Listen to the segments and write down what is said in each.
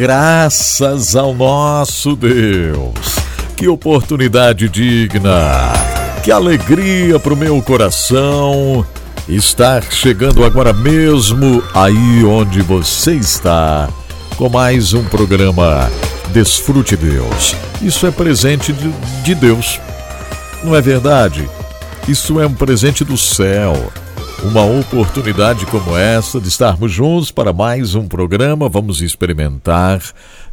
Graças ao nosso Deus. Que oportunidade digna. Que alegria para o meu coração estar chegando agora mesmo aí onde você está com mais um programa Desfrute Deus. Isso é presente de, de Deus, não é verdade? Isso é um presente do céu. Uma oportunidade como essa de estarmos juntos para mais um programa, vamos experimentar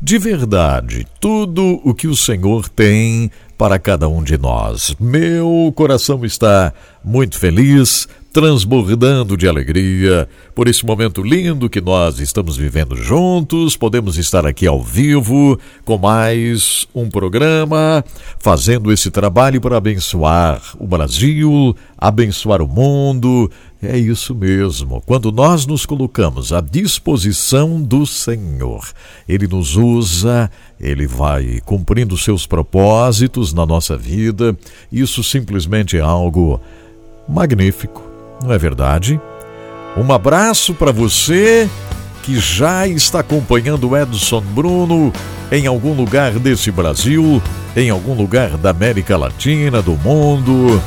de verdade tudo o que o Senhor tem para cada um de nós. Meu coração está muito feliz transbordando de alegria por esse momento lindo que nós estamos vivendo juntos. Podemos estar aqui ao vivo com mais um programa, fazendo esse trabalho para abençoar o Brasil, abençoar o mundo. É isso mesmo. Quando nós nos colocamos à disposição do Senhor, Ele nos usa, Ele vai cumprindo seus propósitos na nossa vida. Isso simplesmente é algo magnífico não é verdade? Um abraço para você que já está acompanhando o Edson Bruno em algum lugar desse Brasil, em algum lugar da América Latina, do mundo.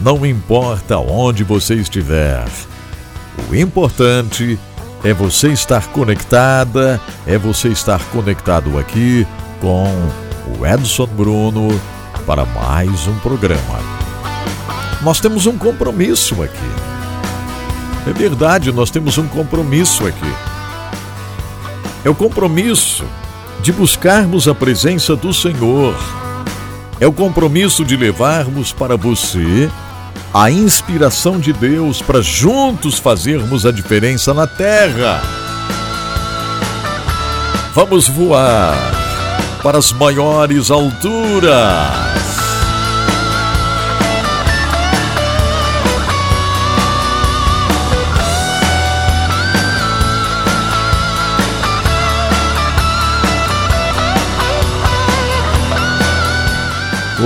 Não importa onde você estiver, o importante é você estar conectada, é você estar conectado aqui com o Edson Bruno para mais um programa. Nós temos um compromisso aqui. É verdade, nós temos um compromisso aqui. É o compromisso de buscarmos a presença do Senhor. É o compromisso de levarmos para você a inspiração de Deus para juntos fazermos a diferença na terra. Vamos voar para as maiores alturas.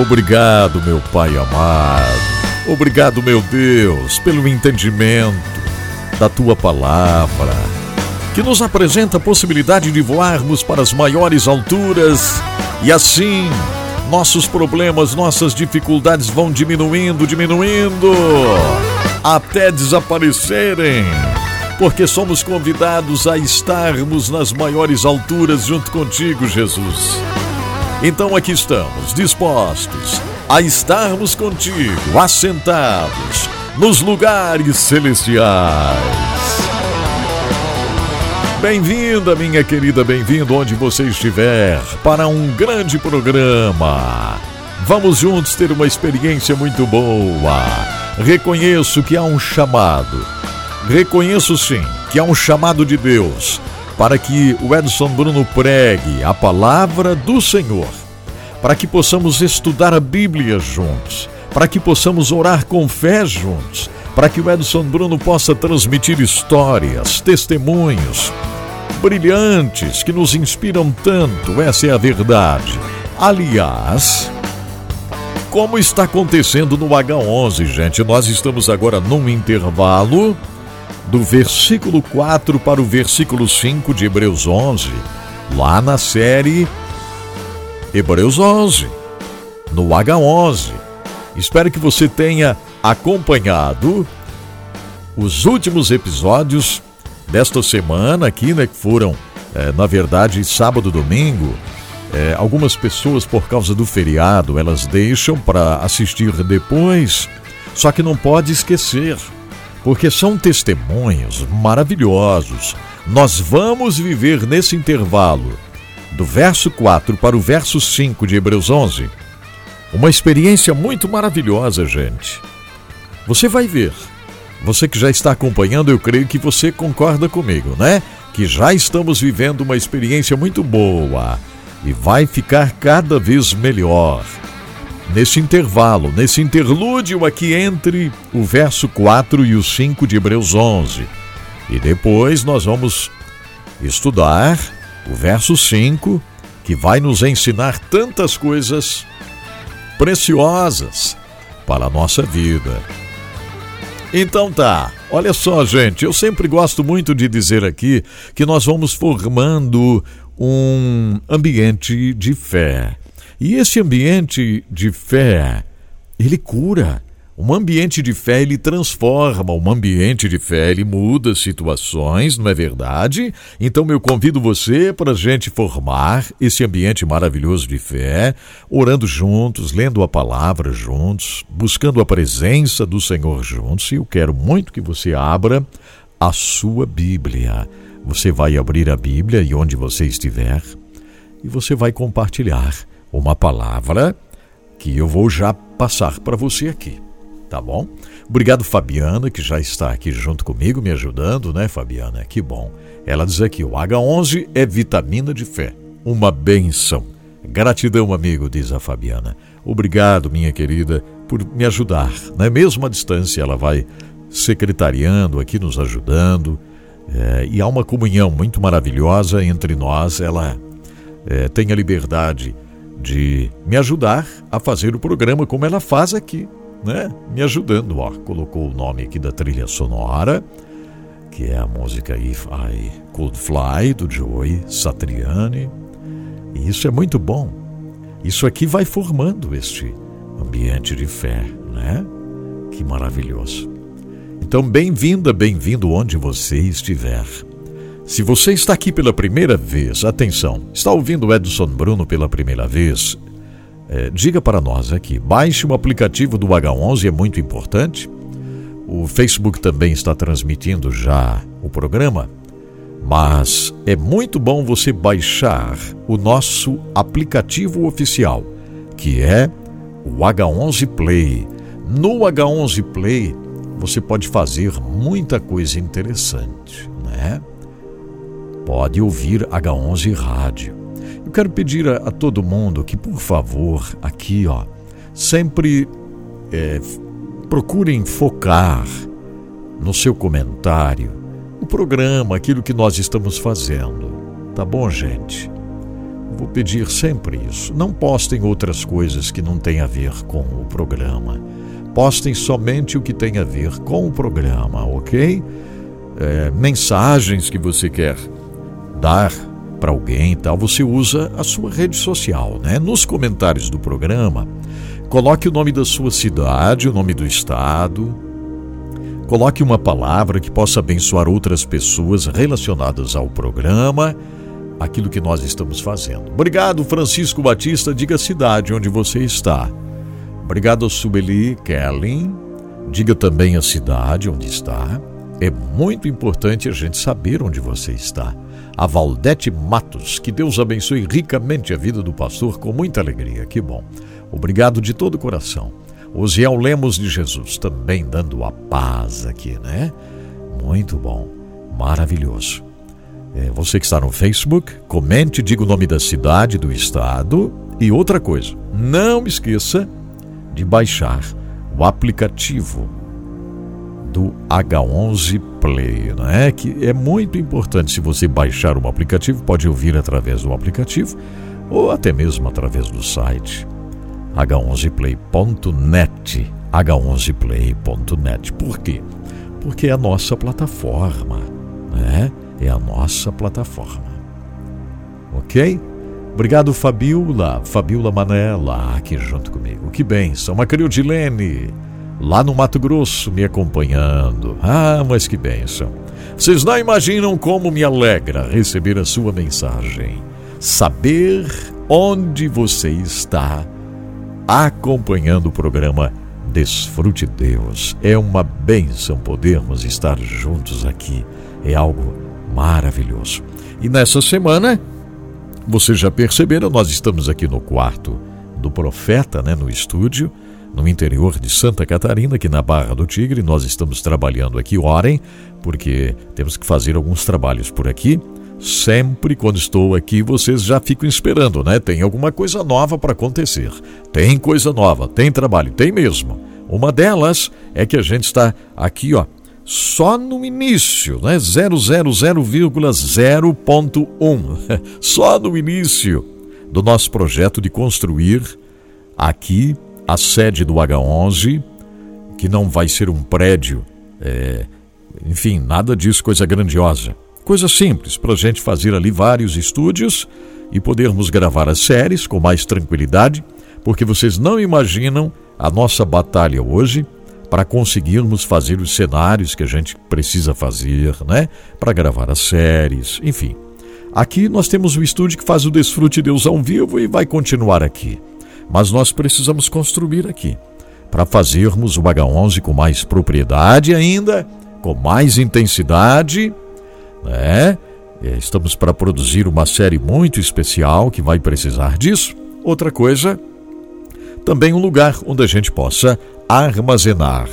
Obrigado, meu Pai amado. Obrigado, meu Deus, pelo entendimento da tua palavra, que nos apresenta a possibilidade de voarmos para as maiores alturas e assim nossos problemas, nossas dificuldades vão diminuindo, diminuindo, até desaparecerem. Porque somos convidados a estarmos nas maiores alturas junto contigo, Jesus. Então aqui estamos, dispostos a estarmos contigo, assentados nos lugares celestiais. Bem-vinda, minha querida, bem-vindo onde você estiver para um grande programa. Vamos juntos ter uma experiência muito boa. Reconheço que há um chamado. Reconheço sim que há um chamado de Deus para que o Edson Bruno pregue a palavra do Senhor, para que possamos estudar a Bíblia juntos, para que possamos orar com fé juntos, para que o Edson Bruno possa transmitir histórias, testemunhos brilhantes que nos inspiram tanto, essa é a verdade. Aliás, como está acontecendo no H11, gente, nós estamos agora num intervalo do versículo 4 para o versículo 5 de Hebreus 11, lá na série Hebreus 11, no H11. Espero que você tenha acompanhado os últimos episódios desta semana aqui, né, que foram, é, na verdade, sábado e domingo. É, algumas pessoas, por causa do feriado, elas deixam para assistir depois, só que não pode esquecer porque são testemunhos maravilhosos. Nós vamos viver nesse intervalo, do verso 4 para o verso 5 de Hebreus 11, uma experiência muito maravilhosa, gente. Você vai ver. Você que já está acompanhando, eu creio que você concorda comigo, né? que já estamos vivendo uma experiência muito boa e vai ficar cada vez melhor. Nesse intervalo, nesse interlúdio aqui entre o verso 4 e o 5 de Hebreus 11. E depois nós vamos estudar o verso 5, que vai nos ensinar tantas coisas preciosas para a nossa vida. Então tá, olha só, gente, eu sempre gosto muito de dizer aqui que nós vamos formando um ambiente de fé. E esse ambiente de fé, ele cura. Um ambiente de fé ele transforma, um ambiente de fé ele muda situações, não é verdade? Então eu convido você para a gente formar esse ambiente maravilhoso de fé, orando juntos, lendo a palavra juntos, buscando a presença do Senhor juntos. E eu quero muito que você abra a sua Bíblia. Você vai abrir a Bíblia e onde você estiver, e você vai compartilhar uma palavra que eu vou já passar para você aqui tá bom? Obrigado, Fabiana, que já está aqui junto comigo, me ajudando, né, Fabiana? Que bom. Ela diz aqui: o H11 é vitamina de fé, uma benção. Gratidão, amigo, diz a Fabiana. Obrigado, minha querida, por me ajudar. Né? Mesmo à distância, ela vai secretariando aqui, nos ajudando. É, e há uma comunhão muito maravilhosa entre nós. Ela é, tem a liberdade de me ajudar a fazer o programa como ela faz aqui né, me ajudando. Ó, colocou o nome aqui da trilha sonora, que é a música If I Could Fly, do Joey Satriani. E isso é muito bom. Isso aqui vai formando este ambiente de fé, né? Que maravilhoso. Então, bem-vinda, bem-vindo onde você estiver. Se você está aqui pela primeira vez, atenção, está ouvindo Edson Bruno pela primeira vez, é, diga para nós aqui, baixe o aplicativo do H11, é muito importante. O Facebook também está transmitindo já o programa, mas é muito bom você baixar o nosso aplicativo oficial, que é o H11 Play. No H11 Play, você pode fazer muita coisa interessante, né? Pode ouvir H11 Rádio eu quero pedir a, a todo mundo que, por favor, aqui, ó, sempre é, procurem focar no seu comentário o programa, aquilo que nós estamos fazendo. Tá bom, gente? Vou pedir sempre isso. Não postem outras coisas que não têm a ver com o programa. Postem somente o que tem a ver com o programa, ok? É, mensagens que você quer dar para alguém e tal, você usa a sua rede social, né? Nos comentários do programa, coloque o nome da sua cidade, o nome do estado, coloque uma palavra que possa abençoar outras pessoas relacionadas ao programa, aquilo que nós estamos fazendo. Obrigado, Francisco Batista, diga a cidade onde você está. Obrigado, Subeli Kelly, diga também a cidade onde está. É muito importante a gente saber onde você está a Valdete Matos. Que Deus abençoe ricamente a vida do pastor com muita alegria. Que bom. Obrigado de todo o coração. Osiel Lemos de Jesus também dando a paz aqui, né? Muito bom. Maravilhoso. É, você que está no Facebook, comente, diga o nome da cidade, do estado. E outra coisa, não esqueça de baixar o aplicativo do H11 Play, não é? Que é muito importante se você baixar o aplicativo, pode ouvir através do aplicativo ou até mesmo através do site h11play.net, h11play.net. Por quê? Porque é a nossa plataforma, né? É a nossa plataforma. OK? Obrigado, Fabiola, Fabiola Manela, aqui junto comigo. Que bênção. Macariodilene lá no Mato Grosso, me acompanhando. Ah, mas que bênção! Vocês não imaginam como me alegra receber a sua mensagem. Saber onde você está acompanhando o programa Desfrute Deus. É uma bênção podermos estar juntos aqui. É algo maravilhoso. E nessa semana, vocês já perceberam, nós estamos aqui no quarto do profeta, né, no estúdio no interior de Santa Catarina, aqui na Barra do Tigre. Nós estamos trabalhando aqui, orem, porque temos que fazer alguns trabalhos por aqui. Sempre quando estou aqui, vocês já ficam esperando, né? Tem alguma coisa nova para acontecer. Tem coisa nova, tem trabalho, tem mesmo. Uma delas é que a gente está aqui, ó, só no início, né? 000,0.1. Só no início do nosso projeto de construir aqui a sede do H11, que não vai ser um prédio, é, enfim, nada disso, coisa grandiosa Coisa simples para a gente fazer ali vários estúdios e podermos gravar as séries com mais tranquilidade, porque vocês não imaginam a nossa batalha hoje para conseguirmos fazer os cenários que a gente precisa fazer, né? Para gravar as séries, enfim. Aqui nós temos o estúdio que faz o Desfrute Deus ao vivo e vai continuar aqui. Mas nós precisamos construir aqui para fazermos o H11 com mais propriedade ainda, com mais intensidade né? Estamos para produzir uma série muito especial que vai precisar disso. Outra coisa, também um lugar onde a gente possa armazenar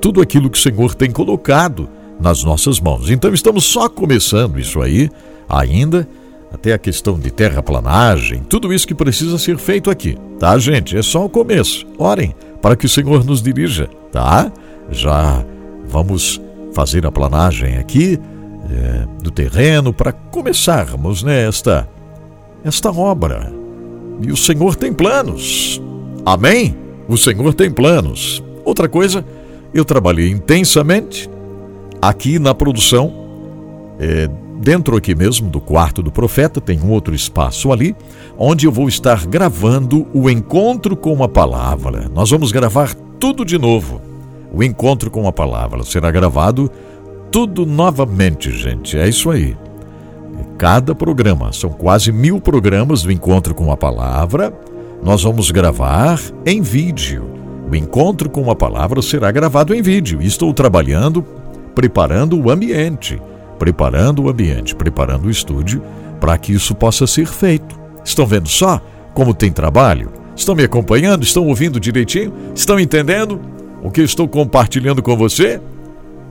tudo aquilo que o Senhor tem colocado nas nossas mãos. Então estamos só começando isso aí ainda, até a questão de terraplanagem, tudo isso que precisa ser feito aqui, tá, gente? É só o começo. Orem para que o Senhor nos dirija, tá? Já vamos fazer a planagem aqui é, do terreno para começarmos nesta esta obra. E o Senhor tem planos. Amém? O Senhor tem planos. Outra coisa, eu trabalhei intensamente aqui na produção, é, dentro aqui mesmo do quarto do profeta, tem um outro espaço ali, onde eu vou estar gravando o encontro com a palavra. Nós vamos gravar tudo de novo. O encontro com a palavra será gravado tudo novamente, gente. É isso aí. Cada programa, são quase mil programas do Encontro com a Palavra, nós vamos gravar em vídeo. O Encontro com a Palavra será gravado em vídeo. Estou trabalhando, preparando o ambiente, preparando o ambiente, preparando o estúdio para que isso possa ser feito. Estão vendo só como tem trabalho? Estão me acompanhando? Estão ouvindo direitinho? Estão entendendo o que estou compartilhando com você?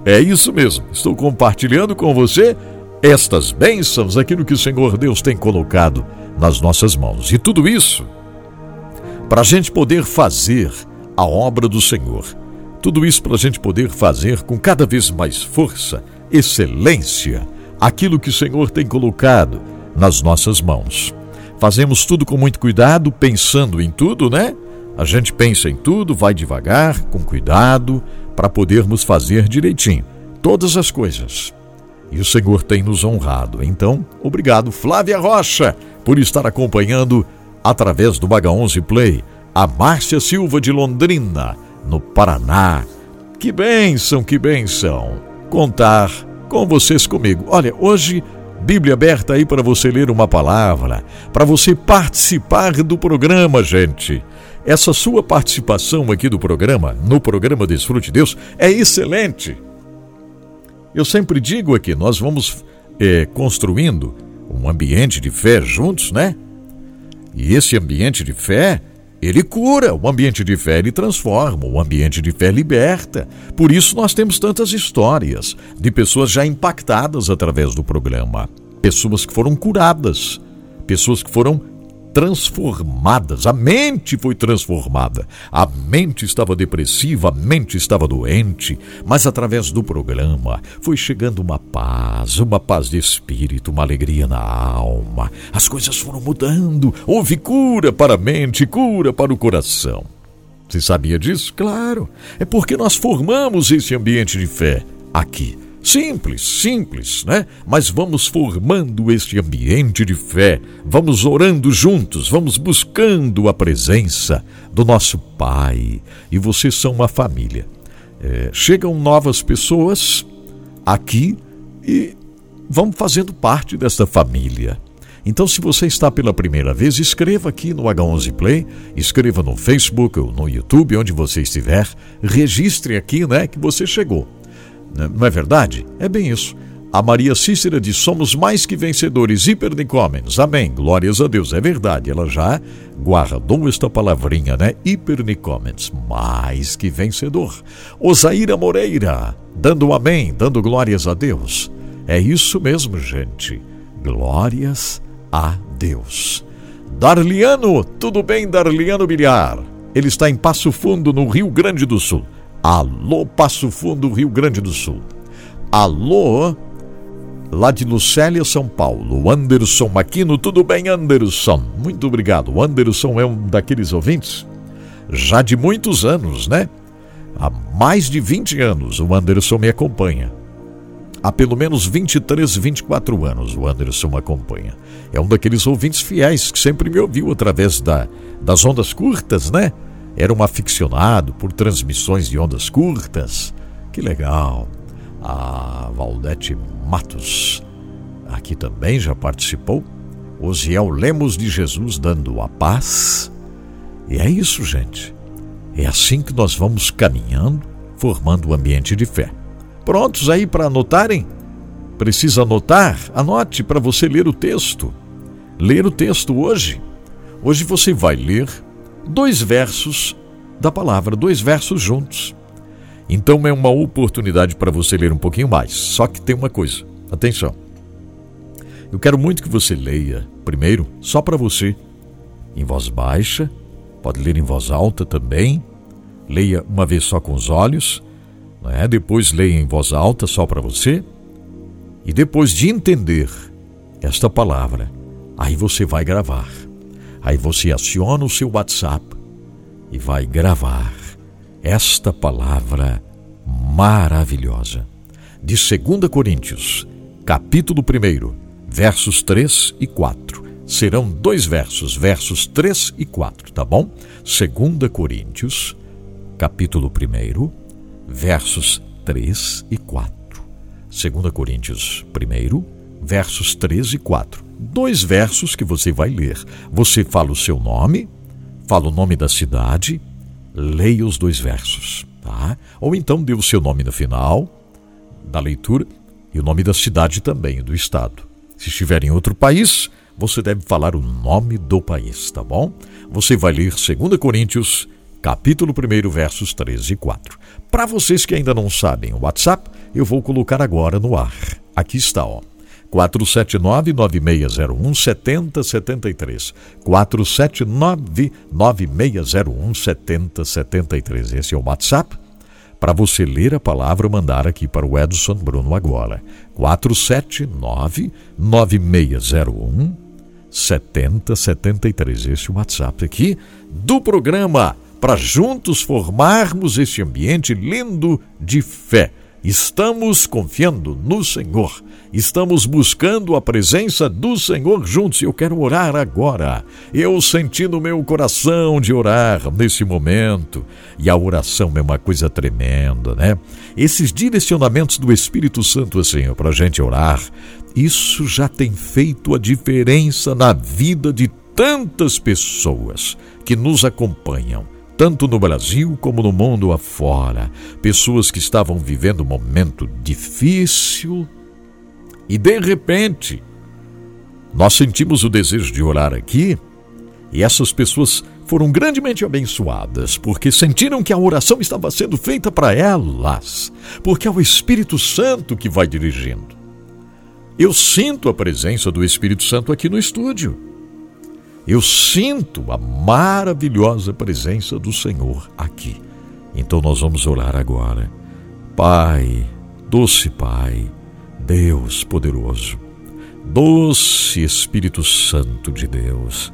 É isso mesmo. Estou compartilhando com você estas bênçãos, aquilo que o Senhor Deus tem colocado nas nossas mãos. E tudo isso para a gente poder fazer a obra do Senhor. Tudo isso para a gente poder fazer com cada vez mais força, excelência, aquilo que o Senhor tem colocado nas nossas mãos. Fazemos tudo com muito cuidado, pensando em tudo, né? A gente pensa em tudo, vai devagar, com cuidado, para podermos fazer direitinho todas as coisas. E o Senhor tem nos honrado. Então, obrigado, Flávia Rocha, por estar acompanhando através do Baga 11 Play a Márcia Silva de Londrina, no Paraná. Que bênção, que bênção contar com vocês comigo. Olha, hoje Bíblia aberta aí para você ler uma palavra, para você participar do programa, gente. Essa sua participação aqui do programa, no programa Desfrute Deus, é excelente. Eu sempre digo aqui, nós vamos é, construindo um ambiente de fé juntos, né? E esse ambiente de fé, ele cura, o ambiente de fé ele transforma, o ambiente de fé liberta. Por isso nós temos tantas histórias de pessoas já impactadas através do programa, pessoas que foram curadas, pessoas que foram transformadas. A mente foi transformada. A mente estava depressiva, a mente estava doente, mas através do programa foi chegando uma paz, uma paz de espírito, uma alegria na alma. As coisas foram mudando. Houve cura para a mente, cura para o coração. Você sabia disso? Claro. É porque nós formamos esse ambiente de fé aqui Simples, simples, né? Mas vamos formando este ambiente de fé, vamos orando juntos, vamos buscando a presença do nosso Pai. E vocês são uma família. É, chegam novas pessoas aqui e vão fazendo parte desta família. Então, se você está pela primeira vez, escreva aqui no H11 Play, escreva no Facebook ou no YouTube, onde você estiver, registre aqui, né, que você chegou. Né? Não é verdade? É bem isso. A Maria Cícera diz: somos mais que vencedores, hipernicômenos. Amém. Glórias a Deus. É verdade, ela já guardou esta palavrinha, né? Hipernicômenos, mais que vencedor. Osaíra Moreira, dando um amém, dando glórias a Deus. É isso mesmo, gente. Glórias a Deus. Darliano, tudo bem, Darliano Bilhar? Ele está em Passo Fundo, no Rio Grande do Sul. Alô, Passo Fundo, Rio Grande do Sul. Alô, lá de Lucélia, São Paulo. Anderson Maquino, tudo bem, Anderson? Muito obrigado. O Anderson é um daqueles ouvintes já de muitos anos, né? Há mais de 20 anos o Anderson me acompanha. Há pelo menos 23, 24 anos o Anderson me acompanha. É um daqueles ouvintes fiéis que sempre me ouviu através da, das ondas curtas, né? Era um aficionado por transmissões de ondas curtas. Que legal. A Valdete Matos aqui também já participou. Osiel Lemos de Jesus dando a paz. E é isso, gente. É assim que nós vamos caminhando, formando o um ambiente de fé. Prontos aí para anotarem? Precisa anotar? Anote para você ler o texto. Ler o texto hoje. Hoje você vai ler dois versos da palavra, dois versos juntos. Então é uma oportunidade para você ler um pouquinho mais. Só que tem uma coisa, atenção. Eu quero muito que você leia, primeiro, só para você, em voz baixa, pode ler em voz alta também. Leia uma vez só com os olhos, é? depois leia em voz alta só para você. E depois de entender esta palavra, aí você vai gravar. Aí você aciona o seu WhatsApp e vai gravar esta palavra maravilhosa. De 2 Coríntios, capítulo 1, versos 3 e 4. Serão dois versos, versos 3 e 4, tá bom? 2 Coríntios, capítulo 1, versos 3 e 4. 2 Coríntios 1, versos 3 e 4 dois versos que você vai ler. Você fala o seu nome, fala o nome da cidade, leia os dois versos, tá? Ou então dê o seu nome no final da leitura e o nome da cidade também, do estado. Se estiver em outro país, você deve falar o nome do país, tá bom? Você vai ler 2 Coríntios, capítulo 1, versos 13 e 4. Para vocês que ainda não sabem o WhatsApp, eu vou colocar agora no ar. Aqui está, ó. 479-9601-7073. 479-9601-7073. Esse é o WhatsApp para você ler a palavra mandar aqui para o Edson Bruno agora. 479-9601 7073. Esse é o WhatsApp aqui do programa para juntos formarmos esse ambiente lindo de fé. Estamos confiando no Senhor Estamos buscando a presença do Senhor juntos eu quero orar agora. Eu senti no meu coração de orar nesse momento. E a oração é uma coisa tremenda, né? Esses direcionamentos do Espírito Santo, assim, para a gente orar, isso já tem feito a diferença na vida de tantas pessoas que nos acompanham tanto no Brasil como no mundo afora. Pessoas que estavam vivendo um momento difícil, e de repente, nós sentimos o desejo de orar aqui e essas pessoas foram grandemente abençoadas porque sentiram que a oração estava sendo feita para elas, porque é o Espírito Santo que vai dirigindo. Eu sinto a presença do Espírito Santo aqui no estúdio. Eu sinto a maravilhosa presença do Senhor aqui. Então nós vamos orar agora. Pai, doce Pai, Deus poderoso, doce Espírito Santo de Deus.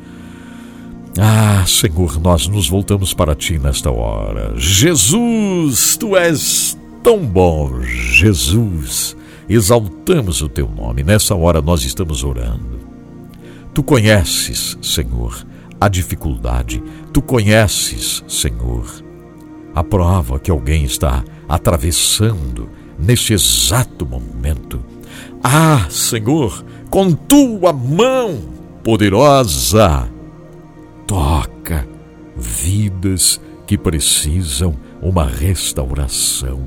Ah, Senhor, nós nos voltamos para ti nesta hora. Jesus, tu és tão bom, Jesus. Exaltamos o teu nome. Nessa hora nós estamos orando. Tu conheces, Senhor, a dificuldade. Tu conheces, Senhor, a prova que alguém está atravessando neste exato momento. Ah, Senhor, com tua mão poderosa, toca vidas que precisam uma restauração.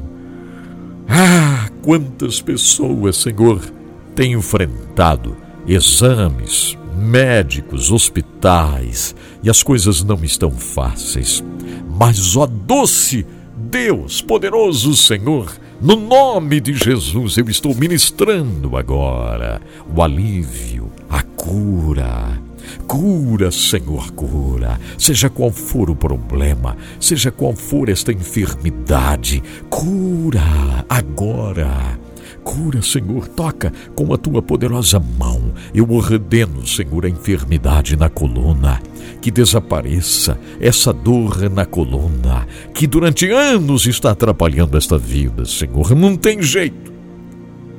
Ah, quantas pessoas, Senhor, têm enfrentado exames, médicos, hospitais e as coisas não estão fáceis. Mas, ó doce Deus, poderoso Senhor, no nome de Jesus eu estou ministrando agora o alívio, a cura. Cura, Senhor, cura. Seja qual for o problema, seja qual for esta enfermidade, cura agora Cura, Senhor, toca com a tua poderosa mão. Eu ordeno, Senhor, a enfermidade na coluna. Que desapareça essa dor na coluna, que durante anos está atrapalhando esta vida, Senhor. Não tem jeito.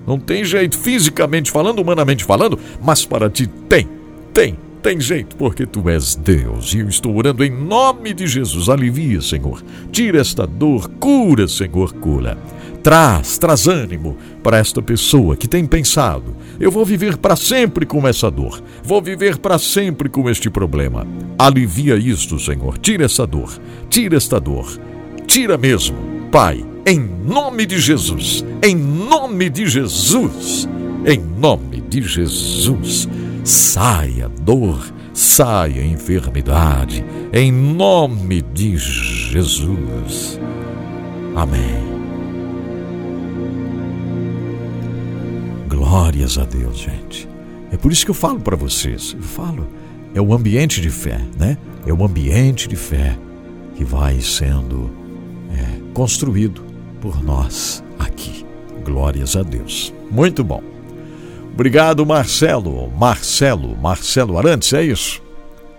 Não tem jeito, fisicamente falando, humanamente falando, mas para ti tem, tem, tem jeito, porque tu és Deus. E eu estou orando em nome de Jesus. Alivia, Senhor. Tira esta dor, cura, Senhor, cura. Traz, traz ânimo para esta pessoa que tem pensado: eu vou viver para sempre com essa dor, vou viver para sempre com este problema. Alivia isto, Senhor. Tira essa dor, tira esta dor, tira mesmo, Pai, em nome de Jesus, em nome de Jesus, em nome de Jesus. Saia dor, saia enfermidade, em nome de Jesus. Amém. Glórias a Deus, gente. É por isso que eu falo para vocês. Eu falo, é o ambiente de fé, né? É o ambiente de fé que vai sendo é, construído por nós aqui. Glórias a Deus. Muito bom. Obrigado, Marcelo. Marcelo, Marcelo Arantes, é isso?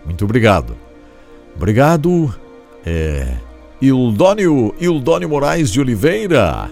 Muito obrigado. Obrigado, é, Ildônio, Ildônio Moraes de Oliveira.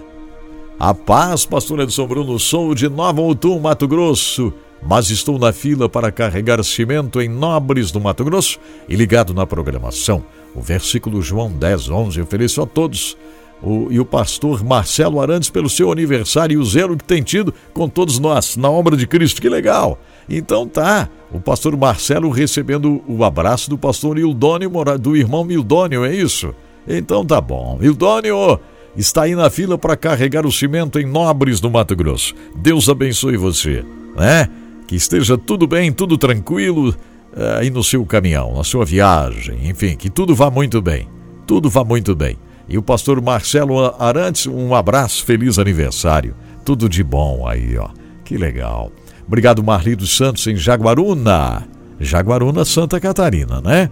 A paz, pastor Edson Bruno, sou de Nova Outum, Mato Grosso, mas estou na fila para carregar cimento em Nobres do Mato Grosso e ligado na programação. O versículo João 10, 11, ofereço a todos o, e o pastor Marcelo Arantes pelo seu aniversário e o zelo que tem tido com todos nós na obra de Cristo. Que legal! Então tá, o pastor Marcelo recebendo o abraço do pastor Ildônio, do irmão Mildônio, é isso? Então tá bom. Ildônio, está aí na fila para carregar o cimento em Nobres do Mato Grosso. Deus abençoe você, né? Que esteja tudo bem, tudo tranquilo eh, aí no seu caminhão, na sua viagem, enfim, que tudo vá muito bem. Tudo vá muito bem. E o pastor Marcelo Arantes, um abraço, feliz aniversário. Tudo de bom aí, ó. Que legal. Obrigado, Marli dos Santos, em Jaguaruna. Jaguaruna, Santa Catarina, né?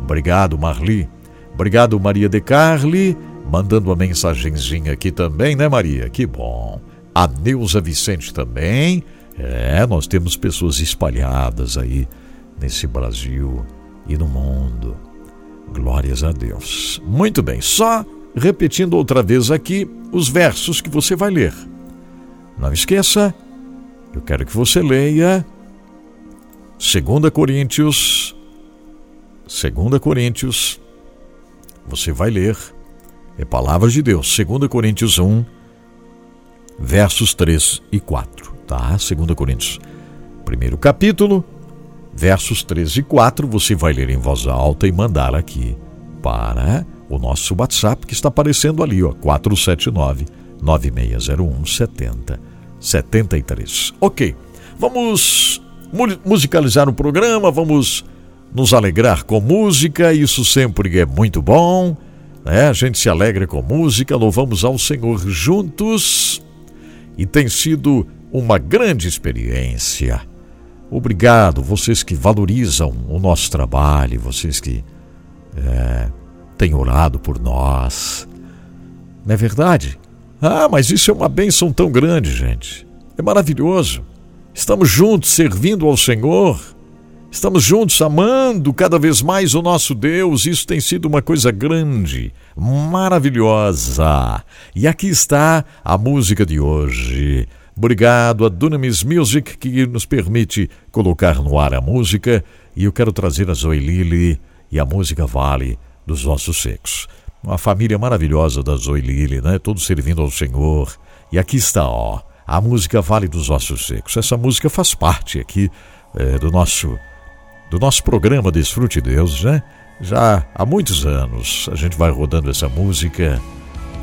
Obrigado, Marli. Obrigado, Maria de Carli mandando uma mensagenzinha aqui também, né, Maria? Que bom. A Neuza Vicente também. É, nós temos pessoas espalhadas aí nesse Brasil e no mundo. Glórias a Deus. Muito bem, só repetindo outra vez aqui os versos que você vai ler. Não esqueça, eu quero que você leia 2 Coríntios, 2 Coríntios, você vai ler é palavra de Deus. 2 Coríntios 1, versos 3 e 4. Tá? 2 Coríntios, primeiro capítulo, versos 3 e 4. Você vai ler em voz alta e mandar aqui para o nosso WhatsApp que está aparecendo ali, ó, 479 9601 70 73. Ok, vamos musicalizar o programa, vamos nos alegrar com música, isso sempre é muito bom. Né? A gente se alegra com música, louvamos ao Senhor juntos e tem sido uma grande experiência. Obrigado, vocês que valorizam o nosso trabalho, vocês que é, têm orado por nós. Não é verdade? Ah, mas isso é uma bênção tão grande, gente. É maravilhoso. Estamos juntos servindo ao Senhor Estamos juntos amando cada vez mais o nosso Deus. Isso tem sido uma coisa grande, maravilhosa. E aqui está a música de hoje. Obrigado a Dunamis Music que nos permite colocar no ar a música. E eu quero trazer a Zoe Lili e a música Vale dos Ossos Secos. Uma família maravilhosa da Zoe Lili, né? Todos servindo ao Senhor. E aqui está, ó, a música Vale dos Ossos Secos. Essa música faz parte aqui é, do nosso do nosso programa Desfrute Deus, né? Já há muitos anos a gente vai rodando essa música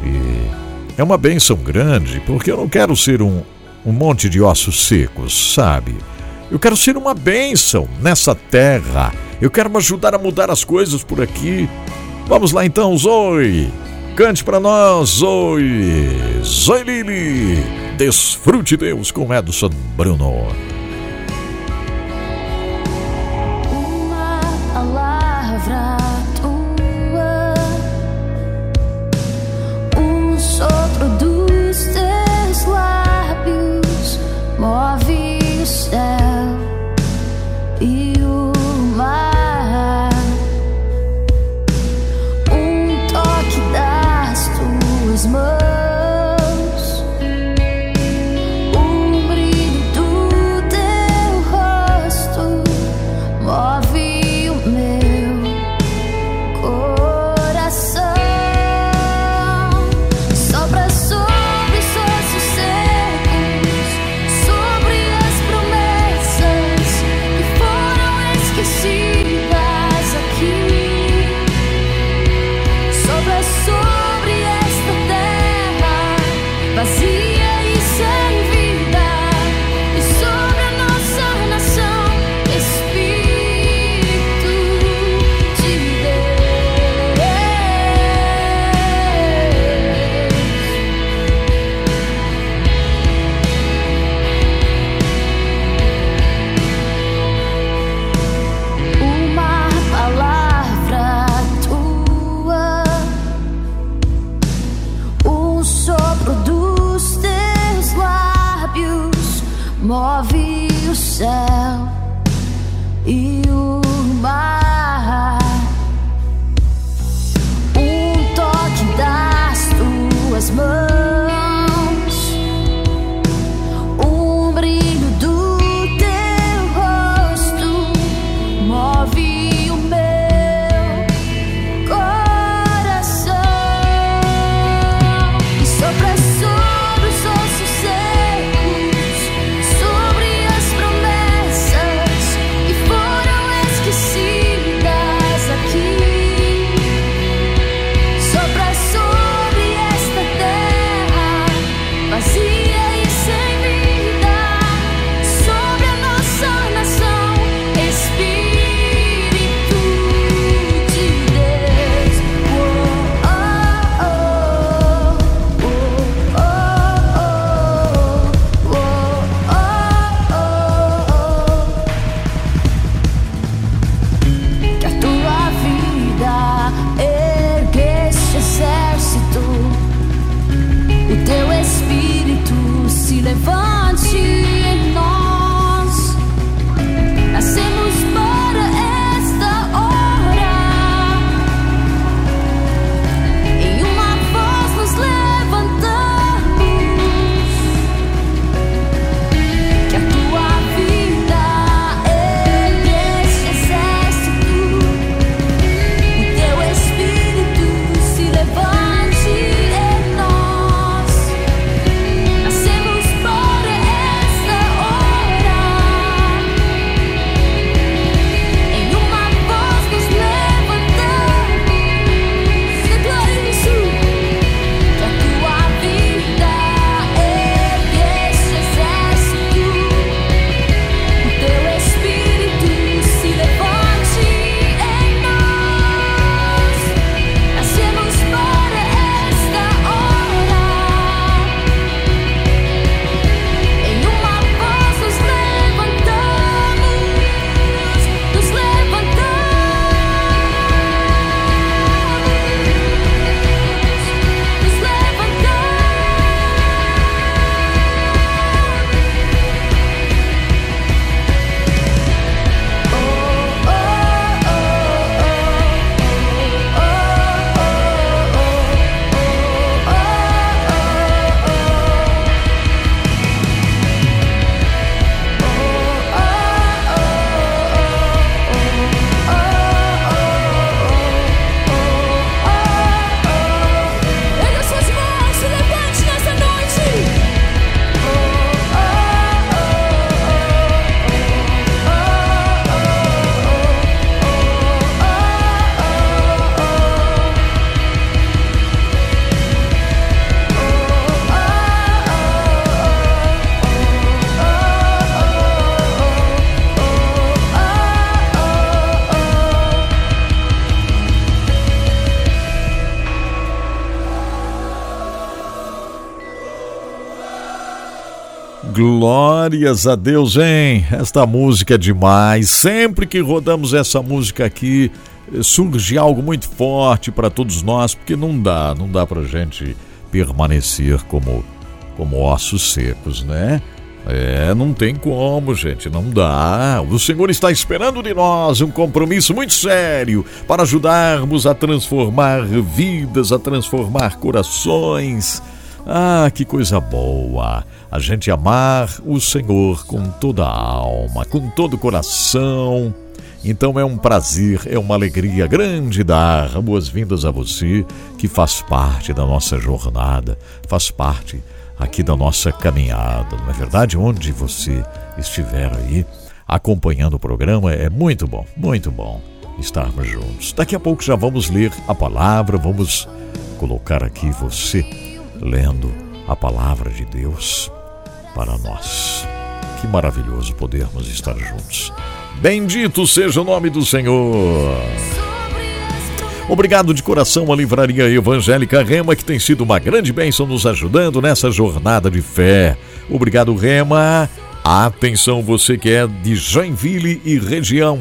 e é uma benção grande, porque eu não quero ser um, um monte de ossos secos, sabe? Eu quero ser uma bênção nessa terra. Eu quero ajudar a mudar as coisas por aqui. Vamos lá então, Zoe. Cante para nós, Zoe. Zoe Lili. Desfrute Deus com Edson Bruno. or vi Glórias a Deus, hein? Esta música é demais. Sempre que rodamos essa música aqui, surge algo muito forte para todos nós, porque não dá, não dá pra gente permanecer como como ossos secos, né? É, não tem como, gente, não dá. O Senhor está esperando de nós um compromisso muito sério para ajudarmos a transformar vidas, a transformar corações. Ah, que coisa boa! A gente amar o Senhor com toda a alma, com todo o coração. Então é um prazer, é uma alegria grande dar boas-vindas a você que faz parte da nossa jornada, faz parte aqui da nossa caminhada. Não é verdade? Onde você estiver aí acompanhando o programa, é muito bom, muito bom estarmos juntos. Daqui a pouco já vamos ler a palavra, vamos colocar aqui você lendo a palavra de Deus para nós. Que maravilhoso podermos estar juntos. Bendito seja o nome do Senhor. Obrigado de coração à Livraria Evangélica Rema, que tem sido uma grande bênção nos ajudando nessa jornada de fé. Obrigado, Rema. Atenção, você que é de Joinville e região.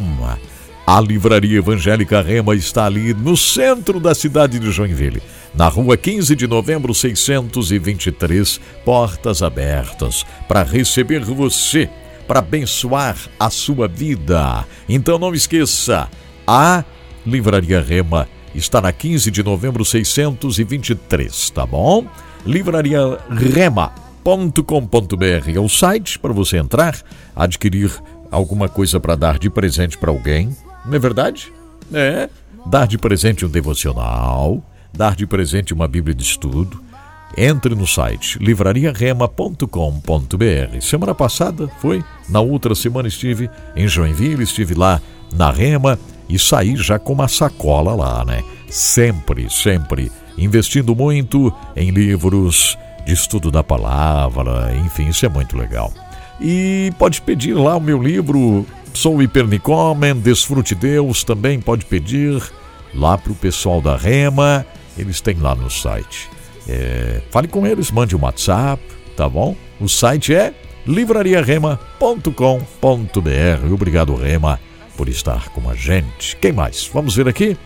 A Livraria Evangélica Rema está ali no centro da cidade de Joinville, na rua 15 de novembro 623, portas abertas para receber você, para abençoar a sua vida. Então não esqueça, a Livraria Rema está na 15 de novembro 623, tá bom? livrariarema.com.br é o site para você entrar, adquirir alguma coisa para dar de presente para alguém, não é verdade? É, dar de presente um devocional, dar de presente uma Bíblia de estudo. Entre no site livrariarema.com.br. Semana passada foi, na outra semana estive em Joinville, estive lá na Rema e sair já com uma sacola lá, né? Sempre, sempre investindo muito em livros de estudo da palavra, enfim, isso é muito legal. E pode pedir lá o meu livro Sou Hipernicomen, Desfrute Deus, também pode pedir lá para o pessoal da Rema, eles têm lá no site. É, fale com eles, mande um WhatsApp, tá bom? O site é livrariarema.com.br. Obrigado, Rema por estar com a gente. Quem mais? Vamos ver aqui.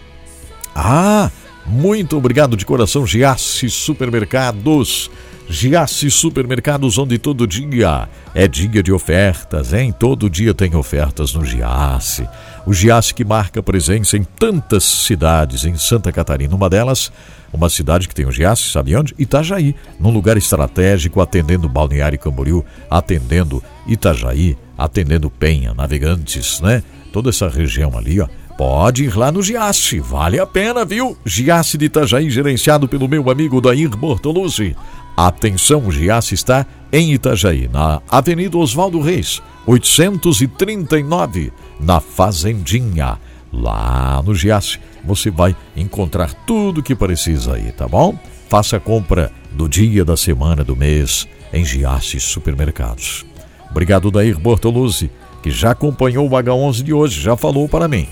Ah, muito obrigado de coração, Giasse Supermercados. Giasse Supermercados, onde todo dia é dia de ofertas, hein? Todo dia tem ofertas no Giasse. O Giasse que marca presença em tantas cidades em Santa Catarina. Uma delas, uma cidade que tem o Giasse, sabe onde? Itajaí, num lugar estratégico, atendendo Balneário Camboriú, atendendo Itajaí, atendendo Penha, Navegantes, né? toda essa região ali, ó, pode ir lá no Giasse, vale a pena, viu? Giasse de Itajaí, gerenciado pelo meu amigo Dair Bortoluzzi. Atenção, Giasse está em Itajaí, na Avenida Oswaldo Reis, 839, na Fazendinha. Lá no Giasse você vai encontrar tudo que precisa aí, tá bom? Faça a compra do dia, da semana, do mês em Giasse Supermercados. Obrigado, Dair Bortoluzzi que já acompanhou o H11 de hoje, já falou para mim.